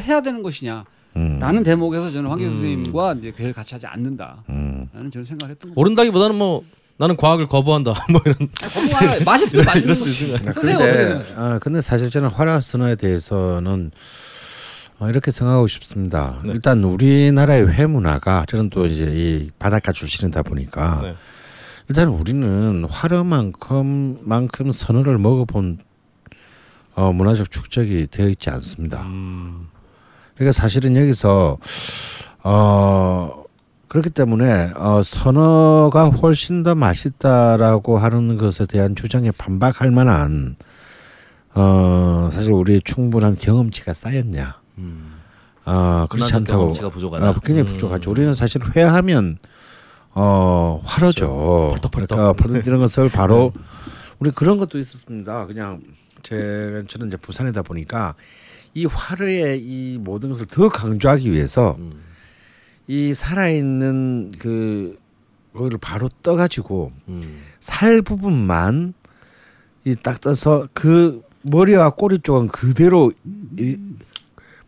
해야 되는 것이냐라는 음, 대목에서 저는 황교 음. 선생님과 이제 괴를 같이 하지 않는다 라는 음. 저는 생각을 했던 거죠. 모른다기보다는 뭐 나는 과학을 거부한다. 뭐 이런. 아니, 거부가 맛있으면 맛있는 거지. 선생님? 아, 근데 사실 저는 화려 선호에 대해서는 어, 이렇게 생각하고 싶습니다. 네. 일단 우리나라의 회 문화가 저는 또 이제 이 바닷가 출신이다 보니까 네. 일단 우리는 화려만큼 만큼 선호를 먹어본 어, 문화적 축적이 되어 있지 않습니다. 음. 그러니까 사실은 여기서 어 그렇기 때문에 어 선어가 훨씬 더 맛있다라고 하는 것에 대한 주장에 반박할 만한 어 사실 우리의 충분한 경험치가 쌓였냐? 음. 어 그렇지 않다고 경험치가 부족하다. 어, 굉장히 음. 부족하죠. 우리는 사실 회하면 어 화로죠. 펄떡펄떡. 그러니까 벌어지는 것을 바로 우리 그런 것도 있었습니다. 그냥 제 저는 이제 부산이다 보니까 이 화로의 이 모든 것을 더 강조하기 위해서 음. 이 살아있는 그 거기를 바로 떠가지고 음. 살 부분만 이 딱 떠서 그 머리와 꼬리 쪽은 그대로 이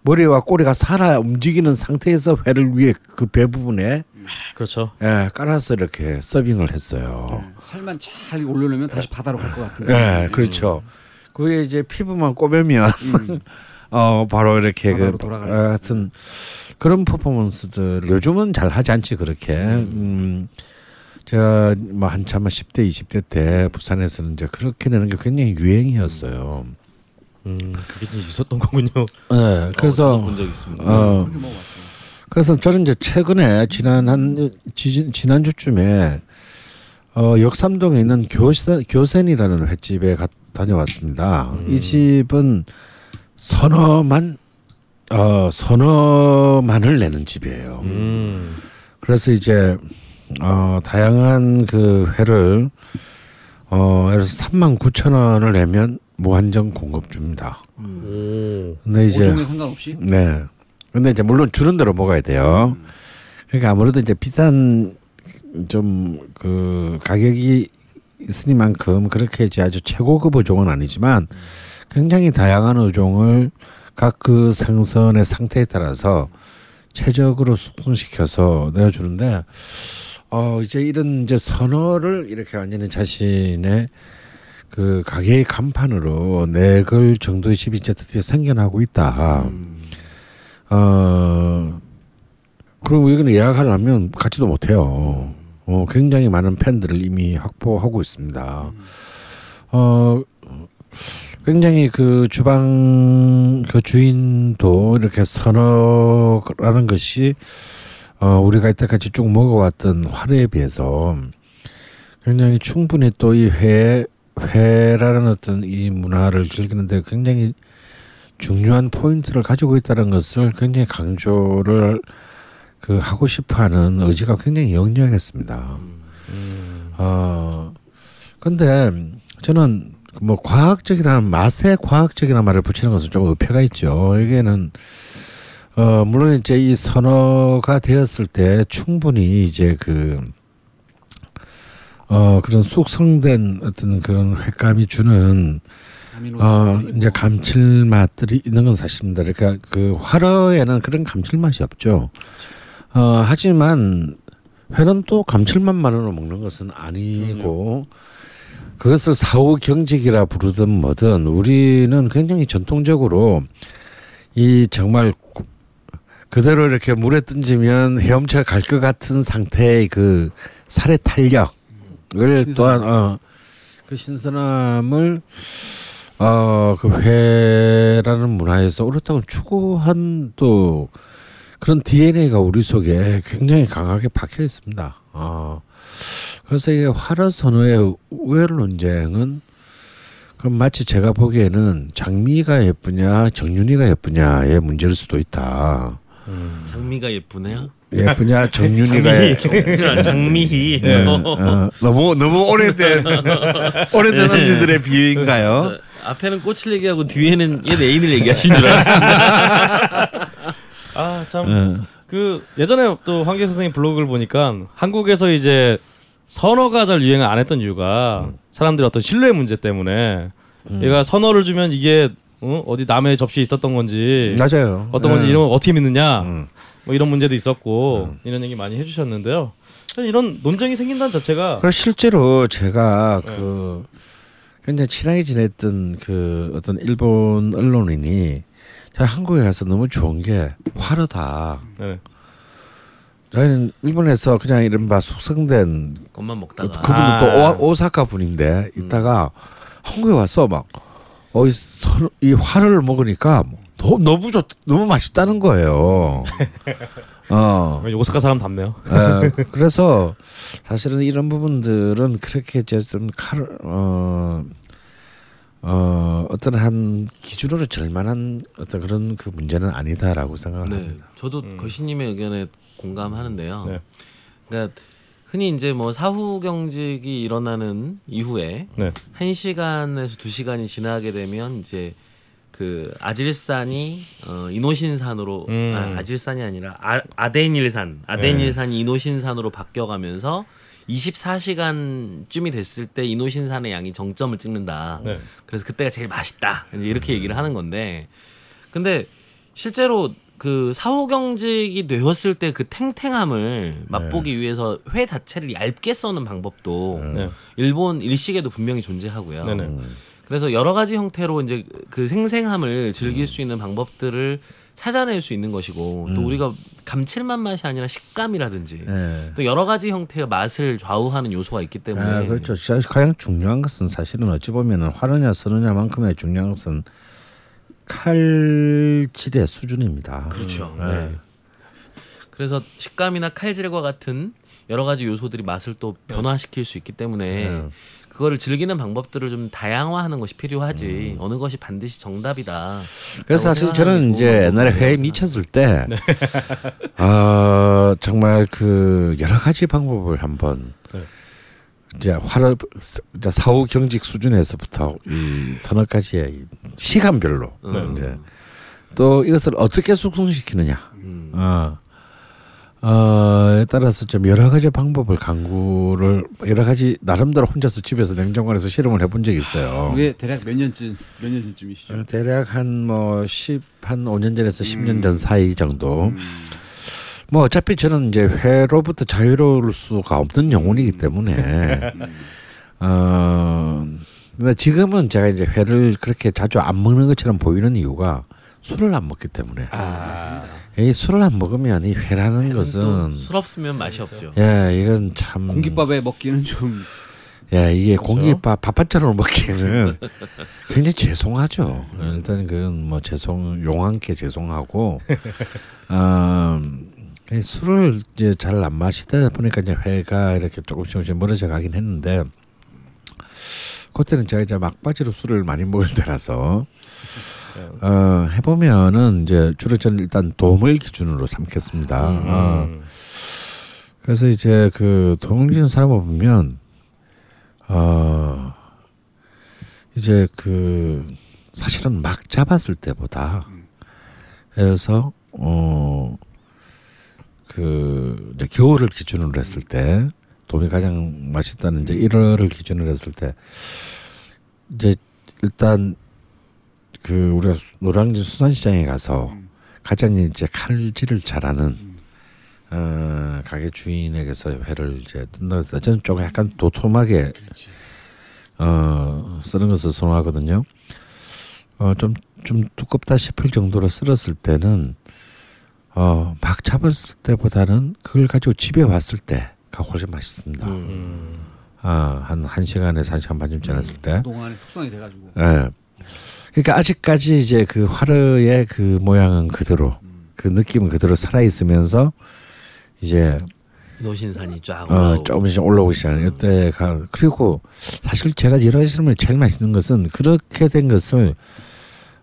머리와 꼬리가 살아 움직이는 상태에서 회를 위에 그 배 부분에 그렇죠. 예, 깔아서 이렇게 서빙을 했어요. 네, 살만 잘 올려놓으면 다시 바다로 갈 것 같은. 예, 그렇죠. 그게 이제 피부만 꼬매면 음. 어 바로 이렇게 그 바다로 돌아가는. 어, 같은 그런 퍼포먼스들 요즘은 잘 하지 않지 그렇게. 음. 제가 뭐 한참 10대 20대 때 부산에서는 이제 그렇게 내는 게 굉장히 유행이었어요. 음, 그게 좀 있었던 거군요. 네, 그래서 본적 있습니다. 어. 그래서 저는 이제 최근에 지난 한 지, 지난 주쯤에 어 역삼동에 있는 교세, 교센이라는 횟집에 가, 다녀왔습니다. 이 집은 선어만 어 선어만을 내는 집이에요. 음. 그래서 이제 어 다양한 그 회를 어 예를 들어서 3만 9천 원을 내면 무한정 공급 줍니다. 오. 근데 이제 상관없이. 네. 근데 이제 물론 주는 대로 먹어야 돼요. 그러니까 아무래도 이제 비싼 좀 그 가격이 있으니만큼 그렇게 이제 아주 최고급 어종은 아니지만 굉장히 다양한 어종을 각그 생선의 상태에 따라서 최적으로 숙성시켜서 내어주는데 어 이제 이런 이제 선어를 이렇게 완전히 자신의 그 가게의 간판으로 내걸 정도의 집이 이제 드디어 생겨나고 있다. 음. 어 그리고 여기는 예약을 하면 가지도 못해요. 어 굉장히 많은 팬들을 이미 확보하고 있습니다. 어 굉장히 그 주방 그 주인도 이렇게 선어라는 것이 어 우리가 이때까지 쭉 먹어왔던 화로에 비해서 굉장히 충분히 또 이 회 회라는 어떤 이 문화를 즐기는데 굉장히 중요한 포인트를 가지고 있다는 것을 굉장히 강조를 그 하고 싶어하는 의지가 굉장히 역력했습니다. 어 근데 저는 뭐 과학적이라는 맛에 과학적이라는 말을 붙이는 것은 좀 의표가 있죠. 여기에는 어 물론 이제 이 선어가 되었을 때 충분히 이제 그 어 그런 숙성된 어떤 그런 횟감이 주는 어 이제 감칠맛들이 있는 건 사실입니다. 그러니까 그 화로에는 그런 감칠맛이 없죠. 어 하지만 회는 또 감칠맛만으로 먹는 것은 아니고 그것을 사후 경직이라 부르든 뭐든 우리는 굉장히 전통적으로 이 정말 고- 그대로 이렇게 물에 던지면 헤엄쳐 갈 것 같은 상태의 그 살의 탄력을 또한 어, 그 신선함을 어, 그 회라는 문화에서 오랫동안 추구한 또 그런 DNA가 우리 속에 굉장히 강하게 박혀 있습니다. 어. 그래서 이게 화로 선호의 우열 논쟁은 그럼 마치 제가 보기에는 장미가 예쁘냐 정윤이가 예쁘냐의 문제일 수도 있다. 음. 장미가 예쁘네요. 예쁘냐 정윤이가 장미희, 장미희. 예, 어. 어, 너무 너무 오래된 오래된 네. 언니들의 비유인가요? 저, 앞에는 꽃을 얘기하고 뒤에는 얘 애인을 얘기하신 줄 알았습니다. 아참 예. 그 예전에 또 황교 선생님 블로그를 보니까 한국에서 이제 선어가 잘 유행을 안 했던 이유가 사람들의 어떤 신뢰 문제 때문에 얘가 선어를 주면 이게 어? 어디 남의 접시에 있었던 건지 맞아요. 어떤 건지 예. 이런 걸 어떻게 믿느냐 음. 뭐 이런 문제도 있었고 이런 얘기 많이 해주셨는데요. 이런 논쟁이 생긴다는 자체가 실제로 제가 그 굉장히 친하게 지냈던 그 어떤 일본 언론인이 제가 한국에 가서 너무 좋은 게 화르다. 네. 저희는 일본에서 그냥 이른바 숙성된 것만 먹다가 그분은 아. 또 오, 오사카 분인데 이따가 한국에 와서 막 어, 이, 선- 이 화를 먹으니까 너, 너무 좋 너무 맛있다는 거예요. 어. 오사카 사람 답네요. 예, 그래서 사실은 이런 부분들은 그렇게 이제 좀 칼, 어, 어, 어떤 한 기준으로 절만한 어떤 그런 그 문제는 아니다라고 생각을 네, 합니다. 저도 거시님의 의견에 공감하는데요. 네. 그러니까 흔히 이제 뭐 사후 경직이 일어나는 이후에 네. 한 시간에서 두 시간이 지나게 되면 이제 그 아질산이 어, 이노신산으로 음. 아, 아질산이 아니라 아, 아데닐산 아데닐산이 이노신산으로 바뀌어가면서 24시간쯤이 됐을 때 이노신산의 양이 정점을 찍는다. 네. 그래서 그때가 제일 맛있다. 이제 이렇게 얘기를 하는 건데, 근데 실제로 그 사후 경직이 되었을 때 그 탱탱함을 맛보기 위해서 회 자체를 얇게 써는 방법도 네. 일본 일식에도 분명히 존재하고요. 네네. 그래서 여러 가지 형태로 이제 그 생생함을 즐길 수 있는 방법들을 찾아낼 수 있는 것이고 또 우리가 감칠맛 맛이 아니라 식감이라든지 예. 또 여러 가지 형태의 맛을 좌우하는 요소가 있기 때문에 아, 그렇죠. 가장 중요한 것은 사실은 어찌 보면은 화느냐 서느냐만큼의 중요한 것은 칼질의 수준입니다. 그렇죠. 음, 네. 그래서 식감이나 칼질과 같은 여러 가지 요소들이 맛을 또 변화시킬 수 있기 때문에 네. 그거를 즐기는 방법들을 좀 다양화하는 것이 필요하지 어느 것이 반드시 정답이다. 음. 그래서 사실 저는 게 이제 옛날에 회에. 미쳤을 때, 어, 정말 그 여러 가지 방법을 한번 네. 이제 이제 사후 경직 수준에서부터 이이 시간별로 음. 이제 또 이것을 어떻게 숙성시키느냐, 음. 어, 어에 따라서 좀 여러 가지 방법을 강구를 여러 가지 나름대로 혼자서 집에서 냉장고에서 실험을 해본 적이 있어요. 그게 대략 몇 년쯤 몇 년 전쯤이시죠? 어, 대략 한뭐10한 5년 전에서 10년 전 사이 정도. 음. 뭐 어차피 저는 이제 회로부터 자유로울 수가 없는 영혼이기 때문에. 어 근데 지금은 제가 이제 회를 그렇게 자주 안 먹는 것처럼 보이는 이유가 술을 안 먹기 때문에. 아, 이 술을 안 먹으면 이 회라는 또 것은 술 없으면 맛이 없죠. 예 이건 참 공깃밥에 먹기는 좀 예, 이게 공깃밥 밥반찬으로 먹기에는 굉장히 죄송하죠. 일단 그건 뭐 죄송 용한께 죄송하고, 음, 이 술을 이제 잘 안 마시다 보니까 이제 회가 이렇게 조금씩 조금씩 멀어져 가긴 했는데, 그때는 제가 이제 막바지로 술을 많이 먹을 때라서. 어, 해보면은 이제 주로 저는 일단 돔을 기준으로 삼겠습니다. 어, 음. 그래서 이제 그 돔을 기준 사람을 보면 어 이제 그 사실은 막 잡았을 때보다 예를 들어서 어 그 이제 겨울을 기준으로 했을 때 돔이 가장 맛있다는 이제 1월을 기준으로 했을 때 이제 일단 그 우리가 수- 노량진 수산시장에 가서 가장 이제 칼질을 잘하는 어, 가게 주인에게서 회를 이제 해서 저는 조금 약간 도톰하게 어, 쓰는 것을 선호하거든요. 어, 좀, 좀 두껍다 싶을 정도로 썰었을 때는 어, 막 잡았을 때보다는 그걸 가지고 집에 왔을 때가 훨씬 맛있습니다. 음. 아, 한, 한 시간에서 한 시간 반쯤 지났을 때. 동안에 숙성이 돼 가지고 예. 그러니까 아직까지 이제 그 화르의 그 모양은 그대로 그 느낌은 그대로 살아 있으면서 이제 노신산이 쫙 어 조금씩 올라오기 시작하는 이때가 그리고 사실 제가 여러 가지 실험을 제일 맛있는 것은 그렇게 된 것을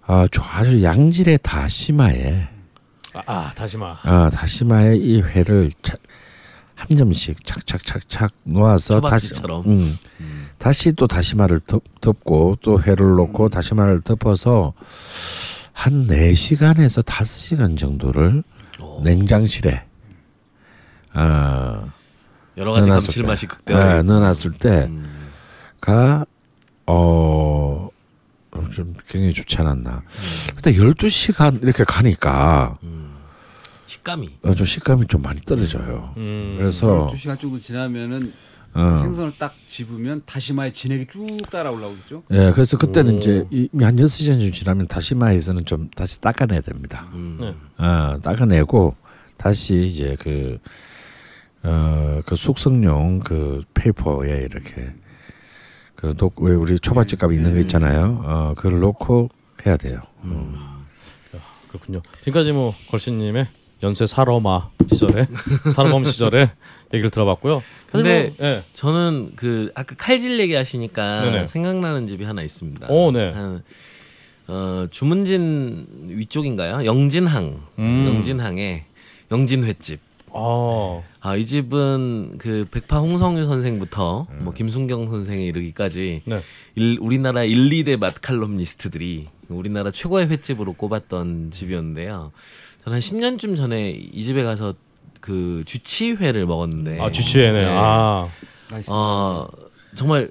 어, 저 아주 양질의 다시마에 아, 아 다시마. 아, 다시마에 이 회를 차, 한 점씩 착착착착 놓아서 다시 초밥집처럼. 음, 다시 또 다시마를 덮, 덮고 또 회를 넣고 음. 다시마를 덮어서 한 4시간에서 5시간 정도를 오. 냉장실에 아, 여러 가지 감칠맛이 때, 극대화. 네, 넣어놨을 음. 때가 어, 좀 굉장히 좋지 않았나. 근데 12시간 이렇게 가니까 음. 식감이. 어, 좀 식감이 좀 많이 떨어져요. 음. 그래서 12시간 정도 지나면은 어, 생선을 딱 집으면 다시마의 진액이 쭉 따라 올라오겠죠. 예, 그래서 그때는 오. 이제 이미 한 6시간 지나면 다시마에서는 좀 다시 닦아내야 됩니다. 음. 네. 어, 닦아내고 다시 이제 그, 어, 그 숙성용 그 페이퍼에 이렇게 그 독, 왜 우리 초밥집 값 있는 거 있잖아요. 어, 그걸 넣고 해야 돼요. 음. 그렇군요. 지금까지 뭐 걸신님의 연쇄 살어마 시절에 살어범 시절에 얘기를 들어봤고요. 근데 뭐, 예. 저는 그 아까 칼질 얘기하시니까 네네. 생각나는 집이 하나 있습니다. 오, 네. 한, 어, 주문진 위쪽인가요? 영진항. 음. 영진항에 영진 횟집. 아, 아, 이 집은 그 백파 홍성유 선생부터 뭐 김순경 선생에 이르기까지 네. 일, 우리나라 1, 2대 맛 칼럼니스트들이 우리나라 최고의 횟집으로 꼽았던 집이었는데요. 저는 한 10년쯤 전에 이 집에 가서 그 주치회를 먹었는데 아 주치회네. 네. 아. 어, 정말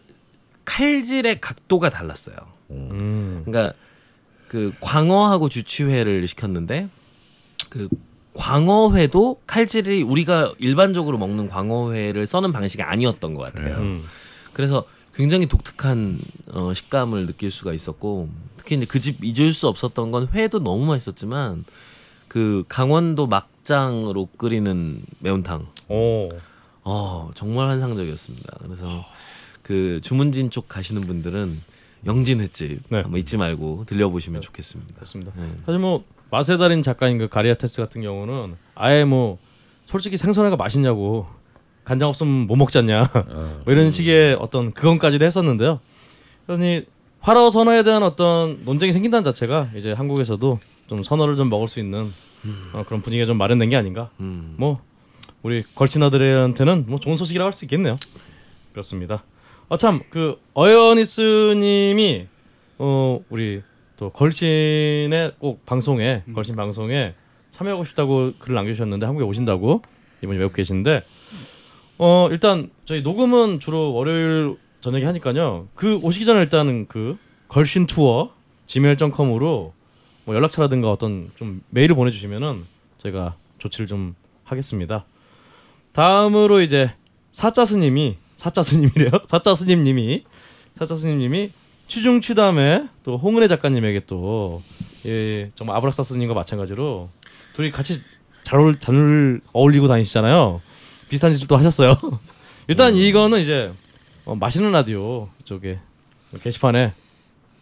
칼질의 각도가 달랐어요. 음. 그러니까 그 광어하고 주치회를 시켰는데 그 광어회도 칼질이 우리가 일반적으로 먹는 광어회를 써는 방식이 아니었던 것 같아요. 음. 그래서 굉장히 독특한 어, 식감을 느낄 수가 있었고 특히 이제 그 집 잊을 수 없었던 건 회도 너무 맛있었지만 그 강원도 막장으로 끓이는 매운탕 오. 어 정말 환상적이었습니다. 그래서 그 주문진 쪽 가시는 분들은 영진 횟집 네. 한번 잊지 말고 들려보시면 좋겠습니다. 그렇습니다. 네. 사실 뭐 맛의 달인 작가인 그 가리아테스 같은 경우는 아예 뭐 솔직히 생선회가 맛있냐고 간장 없으면 못 먹잖냐 뭐 이런 식의 어떤 그건까지도 했었는데요. 그러니 화로 선호에 대한 어떤 논쟁이 생긴다는 자체가 이제 한국에서도 좀 선호를 좀 먹을 수 있는 어, 그런 분위기가 좀 마련된 게 아닌가. 음. 뭐 우리 걸친아들한테는 뭐 좋은 소식이라고 할 수 있겠네요. 그렇습니다. 아참그 어여니스님이 어 우리 또 걸신의 꼭 방송에 걸신 방송에 참여하고 싶다고 글을 남겨주셨는데 한국에 오신다고 이분이 외국 계신데 어 일단 저희 녹음은 주로 월요일 저녁에 하니까요. 그 오시기 전에 일단은 그 걸신 투어 gmail.com으로 뭐 연락처라든가 어떤 좀 메일을 보내주시면은 저희가 조치를 좀 하겠습니다. 다음으로 이제 사자 스님이 사자 스님이래요. 사자 스님님이 사자 스님님이 취중 취담에 또 홍은혜 작가님에게 또 예, 정말 아브락사 스님과 마찬가지로 둘이 같이 잘, 어울, 잘 어울리고 다니시잖아요. 비슷한 짓을 또 하셨어요. 일단 이거는 이제 어, 맛있는 라디오 쪽에 게시판에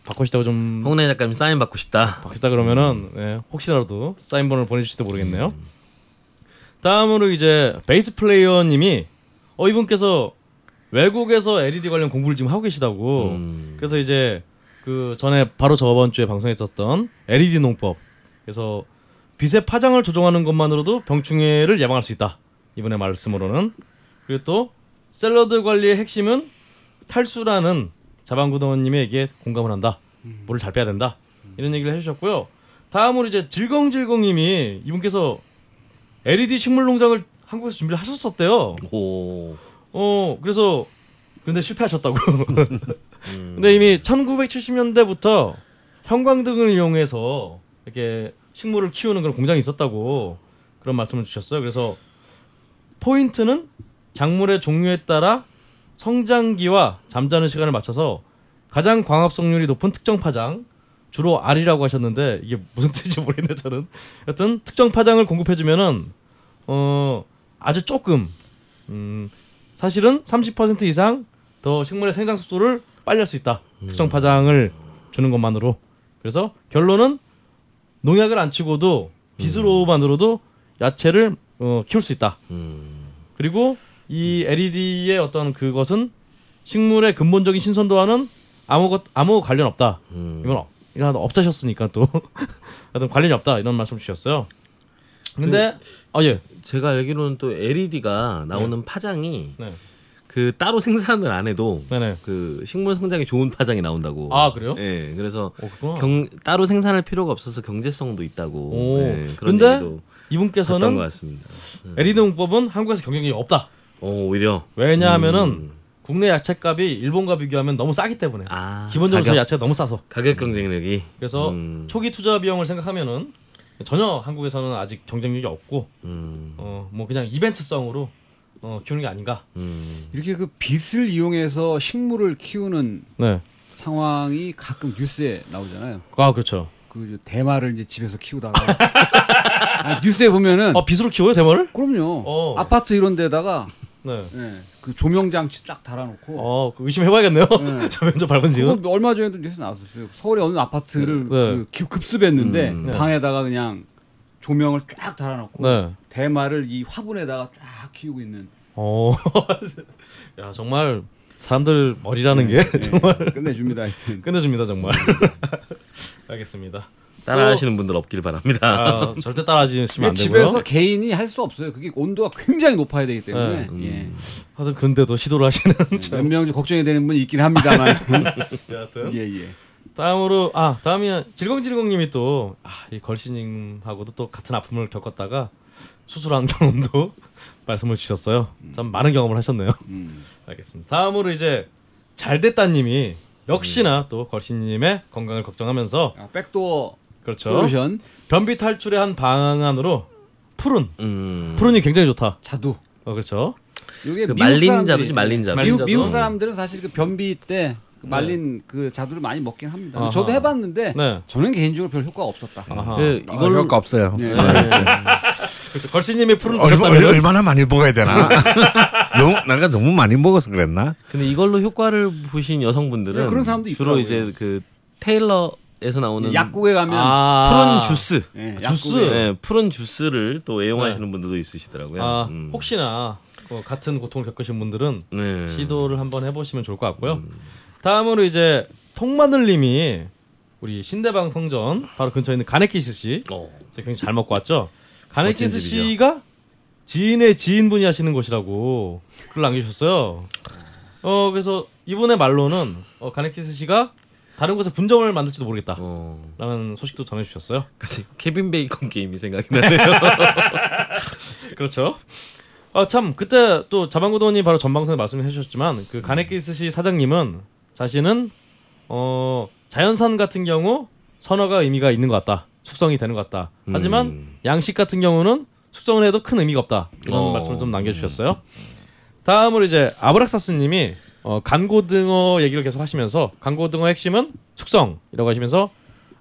받고 싶다고 좀 홍래 작가님 사인 받고 싶다. 받고 싶다 그러면은 예, 혹시라도 사인본을 보내주실지 모르겠네요. 다음으로 이제 베이스 플레이어님이 어 이분께서 외국에서 LED 관련 공부를 지금 하고 계시다고. 음. 그래서 이제 그 전에 바로 저번 주에 방송했었던 LED 농법. 그래서 빛의 파장을 조정하는 것만으로도 병충해를 예방할 수 있다. 이번에 말씀으로는 그리고 또 샐러드 관리의 핵심은 탈수라는 자방구동원님의 얘기에 공감을 한다. 물을 잘 빼야 된다. 이런 얘기를 해주셨고요. 다음으로 이제 질겅질겅님이 이분께서 LED 식물 농장을 한국에서 준비를 하셨었대요. 오. 어 그래서 근데 실패하셨다고. 음. 근데 이미 1970년대부터 형광등을 이용해서 이렇게 식물을 키우는 그런 공장이 있었다고 그런 말씀을 주셨어요. 그래서 포인트는 작물의 종류에 따라 성장기와 잠자는 시간을 맞춰서 가장 광합 성률이 높은 특정 파장 주로 R이라고 하셨는데 이게 무슨 뜻인지 모르겠네요 저는. 여튼 특정 파장을 공급해주면은 어 아주 조금 음 사실은 30% 이상 더 식물의 생장 속도를 빨리 할 수 있다. 특정 파장을 주는 것만으로. 그래서 결론은 농약을 안 치고도 빛으로만으로도 야채를 어, 키울 수 있다. 음. 그리고 이 LED의 어떤 그것은 식물의 근본적인 신선도와는 아무 아무 관련 없다. 음. 이건 업- 이건 업자셨으니까 또 하여튼 관련이 없다 이런 말씀 주셨어요. 근데 아 예. 제가 알기로는 또 LED가 나오는 파장이 네. 그 따로 생산을 안 해도 네네. 그 식물 성장에 좋은 파장이 나온다고. 아, 그래요? 예. 그래서 어, 그렇구나. 경 따로 생산할 필요가 없어서 경제성도 있다고. 오. 예, 그런 근데 얘기도 봤던 것 이분께서는 같습니다. LED 공법은 한국에서 경쟁력이 없다. 어, 오히려 왜냐하면은 음. 국내 야채값이 일본과 비교하면 너무 싸기 때문에 아, 기본적으로 가격, 야채가 너무 싸서 가격 경쟁력이 그래서 음. 초기 투자 비용을 생각하면은 전혀 한국에서는 아직 경쟁력이 없고 음, 어뭐 그냥 이벤트성으로 어, 키우는 게 아닌가. 음. 이렇게 그 빛을 이용해서 식물을 키우는 네. 상황이 가끔 뉴스에 나오잖아요. 아 그렇죠. 그 대마를 이제 집에서 키우다가 아, 뉴스에 보면은 어 빗으로 키워요 대머를? 그럼요. 어. 아파트 이런 데다가 네. 예, 그 조명 장치 쫙 달아놓고 어 의심해봐야겠네요. 네. 저 면접 밟은 지금. 그거 얼마 전에도 뉴스 나왔었어요. 서울의 어느 아파트를 네. 그 기- 급습했는데 음. 방에다가 그냥 조명을 쫙 달아놓고 네. 대마를 이 화분에다가 쫙 키우고 있는. 어. 야 정말 사람들 머리라는 게 예, 정말 끝내줍니다. 하여튼. 끝내줍니다 정말. 알겠습니다. 따라하시는 분들 없길 바랍니다. 아, 절대 따라하시면 안 되고요. 집에서 개인이 할 수 없어요. 그게 온도가 굉장히 높아야 되기 때문에 네. 음. 하여튼 근데도 시도를 하시는 예. 몇명 걱정이 되는 분이 있긴 합니다만. 여하튼 예 예. 다음으로 아 다음이 질겅질겅님이 또아이 걸신님하고도 또 같은 아픔을 겪었다가 수술한 경험도 말씀을 주셨어요. 참 많은 경험을 하셨네요. 음. 알겠습니다. 다음으로 이제 잘됐다님이 역시나 또 걸신님의 건강을 걱정하면서 아, 백도어 그렇죠 솔루션 변비 탈출의 한 방안으로 푸른 음. 푸른이 굉장히 좋다. 자두. 어 그렇죠. 이게 그 말린 자두지, 말린 자두. 미국, 말린 미국. 사람들은 사실 그 변비 때그 말린 그 자두를 많이 먹긴 합니다. 아하. 저도 해봤는데 네. 저는 개인적으로 별 효과가 없었다. 그 아, 이걸 효과 없어요. 네. 그렇죠. 걸신님이 푸른 얼마, 드셨다면 얼, 얼마나 많이 먹어야 되나? 너무 내가 너무 많이 먹어서 그랬나? 근데 이걸로 효과를 보신 여성분들은 네, 그런 사람도 주로 있더라고요. 이제 그 테일러 에서 나오는 약국에 가면 아. 푸른 주스, 예, 주스. 네, 푸른 주스를 또 애용하시는 분들도 있으시더라고요. 아, 음. 혹시나 어, 같은 고통을 겪으신 분들은 네. 시도를 한번 해보시면 좋을 것 같고요. 음. 다음으로 이제 통마늘님이 우리 신대방 성전 바로 근처에 있는 가네키스 씨 어. 제가 굉장히 잘 먹고 왔죠. 가네키스. 씨가 지인의 지인분이 하시는 곳이라고 글 남기셨어요. 어 그래서 이분의 말로는 어, 가네키스 씨가 다른 곳에 분점을 만들지도 모르겠다라는 어. 소식도 전해주셨어요. 갑자기 케빈 베이컨 게임이 생각이 나네요. 그렇죠. 아 참 그때 또 자방고도원이 바로 전방송에 말씀해 주셨지만 그 가네키스 씨 사장님은 자신은 어 자연산 같은 경우 선어가 의미가 있는 것 같다. 숙성이 되는 것 같다. 하지만 음. 양식 같은 경우는 숙성을 해도 큰 의미가 없다. 이런 어. 말씀을 좀 남겨주셨어요. 다음으로 이제 아브락사스님이 어, 간고등어 얘기를 계속 하시면서 간고등어 핵심은 숙성이라고 하시면서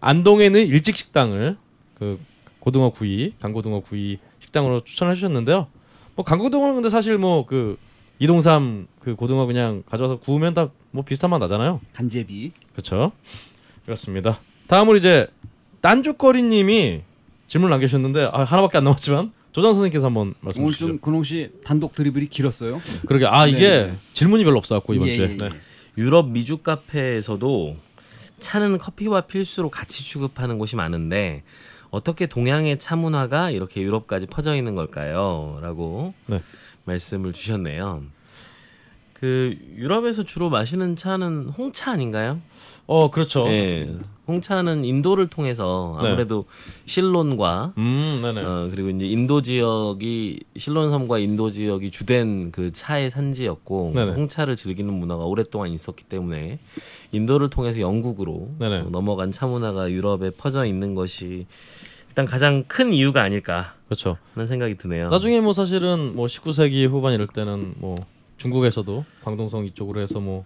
안동에 있는 일찍 식당을 그 고등어 구이, 간고등어 구이 식당으로 추천해 주셨는데요. 뭐 간고등어는 근데 사실 뭐 그 이동삼 그 고등어 그냥 가져와서 구우면 다 뭐 비슷한 맛 나잖아요. 간제비. 그렇죠. 그렇습니다. 다음으로 이제 딴죽거리님이 질문 남겨주셨는데 아, 하나밖에 안 남았지만 조장 선생님께서 한번 말씀 오늘 주시죠. 좀 근홍 씨 단독 드리블이 길었어요. 그러게 아 이게 네. 질문이 별로 없어갖고 이번 예, 주에. 예, 네. 예. 유럽 미주 카페에서도 차는 커피와 필수로 같이 취급하는 곳이 많은데 어떻게 동양의 차 문화가 이렇게 유럽까지 퍼져 있는 걸까요? 라고 네. 말씀을 주셨네요. 그 유럽에서 주로 마시는 차는 홍차 아닌가요? 어 그렇죠. 예. 홍차는 인도를 통해서 네. 아무래도 실론과 음 네네. 어, 그리고 이제 인도 지역이 실론 섬과 인도 지역이 주된 그 차의 산지였고 네네. 홍차를 즐기는 문화가 오랫동안 있었기 때문에 인도를 통해서 영국으로 네네. 어, 넘어간 차 문화가 유럽에 퍼져 있는 것이 일단 가장 큰 이유가 아닐까 그렇죠. 하는 생각이 드네요. 나중에 뭐 사실은 뭐 19세기 후반 이럴 때는 뭐 중국에서도 광동성 이쪽으로 해서 뭐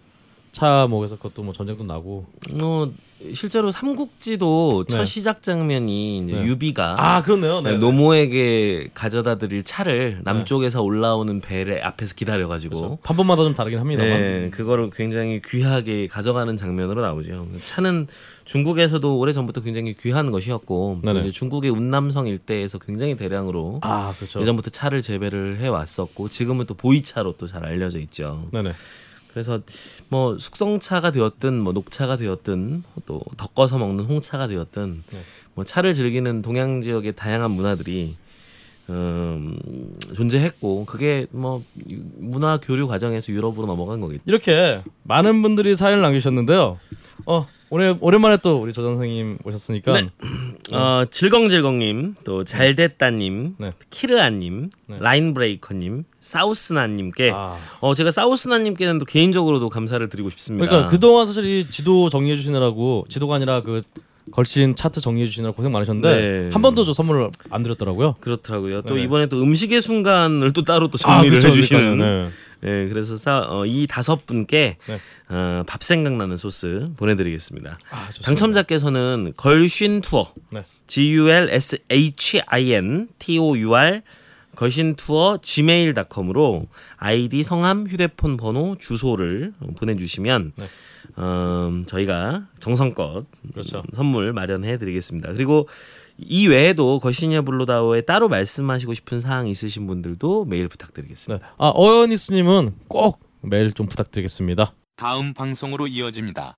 차 목에서 그것도 뭐 전쟁도 나고. 어, 실제로 삼국지도 네. 첫 시작 장면이 네. 유비가 아 그렇네요. 네. 노모에게 가져다 드릴 차를 남쪽에서 올라오는 배를 앞에서 기다려가지고 그렇죠. 판본마다 좀 다르긴 합니다만. 네, 그거를 굉장히 귀하게 가져가는 장면으로 나오죠. 차는 중국에서도 오래 전부터 굉장히 귀한 것이었고 중국의 운남성 일대에서 굉장히 대량으로 아 그렇죠. 예전부터 차를 재배를 해 왔었고 지금은 또 보이차로 또 잘 알려져 있죠. 네네. 그래서 뭐 숙성차가 되었든 뭐 녹차가 되었든 또 덮어서 먹는 홍차가 되었든 네. 뭐 차를 즐기는 동양 지역의 다양한 문화들이 음, 존재했고 그게 뭐 유- 문화 교류 과정에서 유럽으로 넘어간 거겠죠. 이렇게 많은 분들이 사연을 남기셨는데요. 어 오늘 오랜만에 또 우리 조 선생님 오셨으니까 네. 어, 질겅질겅님, 또 잘됐다님, 네. 키르아님, 네. 라인브레이커님, 사우스나님께 아, 어 제가 사우스나님께는 또 개인적으로도 감사를 드리고 싶습니다. 그러니까 그동안 사실 이 지도 정리해 주시느라고 지도가 아니라 그 걸신 차트 정리해 주시느라 고생 많으셨는데 네. 한 번도 저 선물을 안 드렸더라고요. 그렇더라고요. 또 네. 이번에 또 음식의 순간을 또 따로 또 정리를 그렇죠, 해주시는. 그러니까요. 네. 예, 그래서 사, 어, 이 다섯 분께 네. 어, 밥 생각나는 소스 보내드리겠습니다. 아. 당첨자께서는 걸쉰 투어 네. G U L S H I N T O U R 걸신 투어 gmail.com으로 아이디 성함 휴대폰 번호 주소를 보내주시면 네. 음, 저희가 정성껏 그렇죠. 선물 마련해 드리겠습니다. 그리고 이 외에도 거시냐 블루다오에 따로 말씀하시고 싶은 사항 있으신 분들도 메일 부탁드리겠습니다. 네. 아 어연이스님은 꼭 메일 좀 부탁드리겠습니다. 다음 방송으로 이어집니다.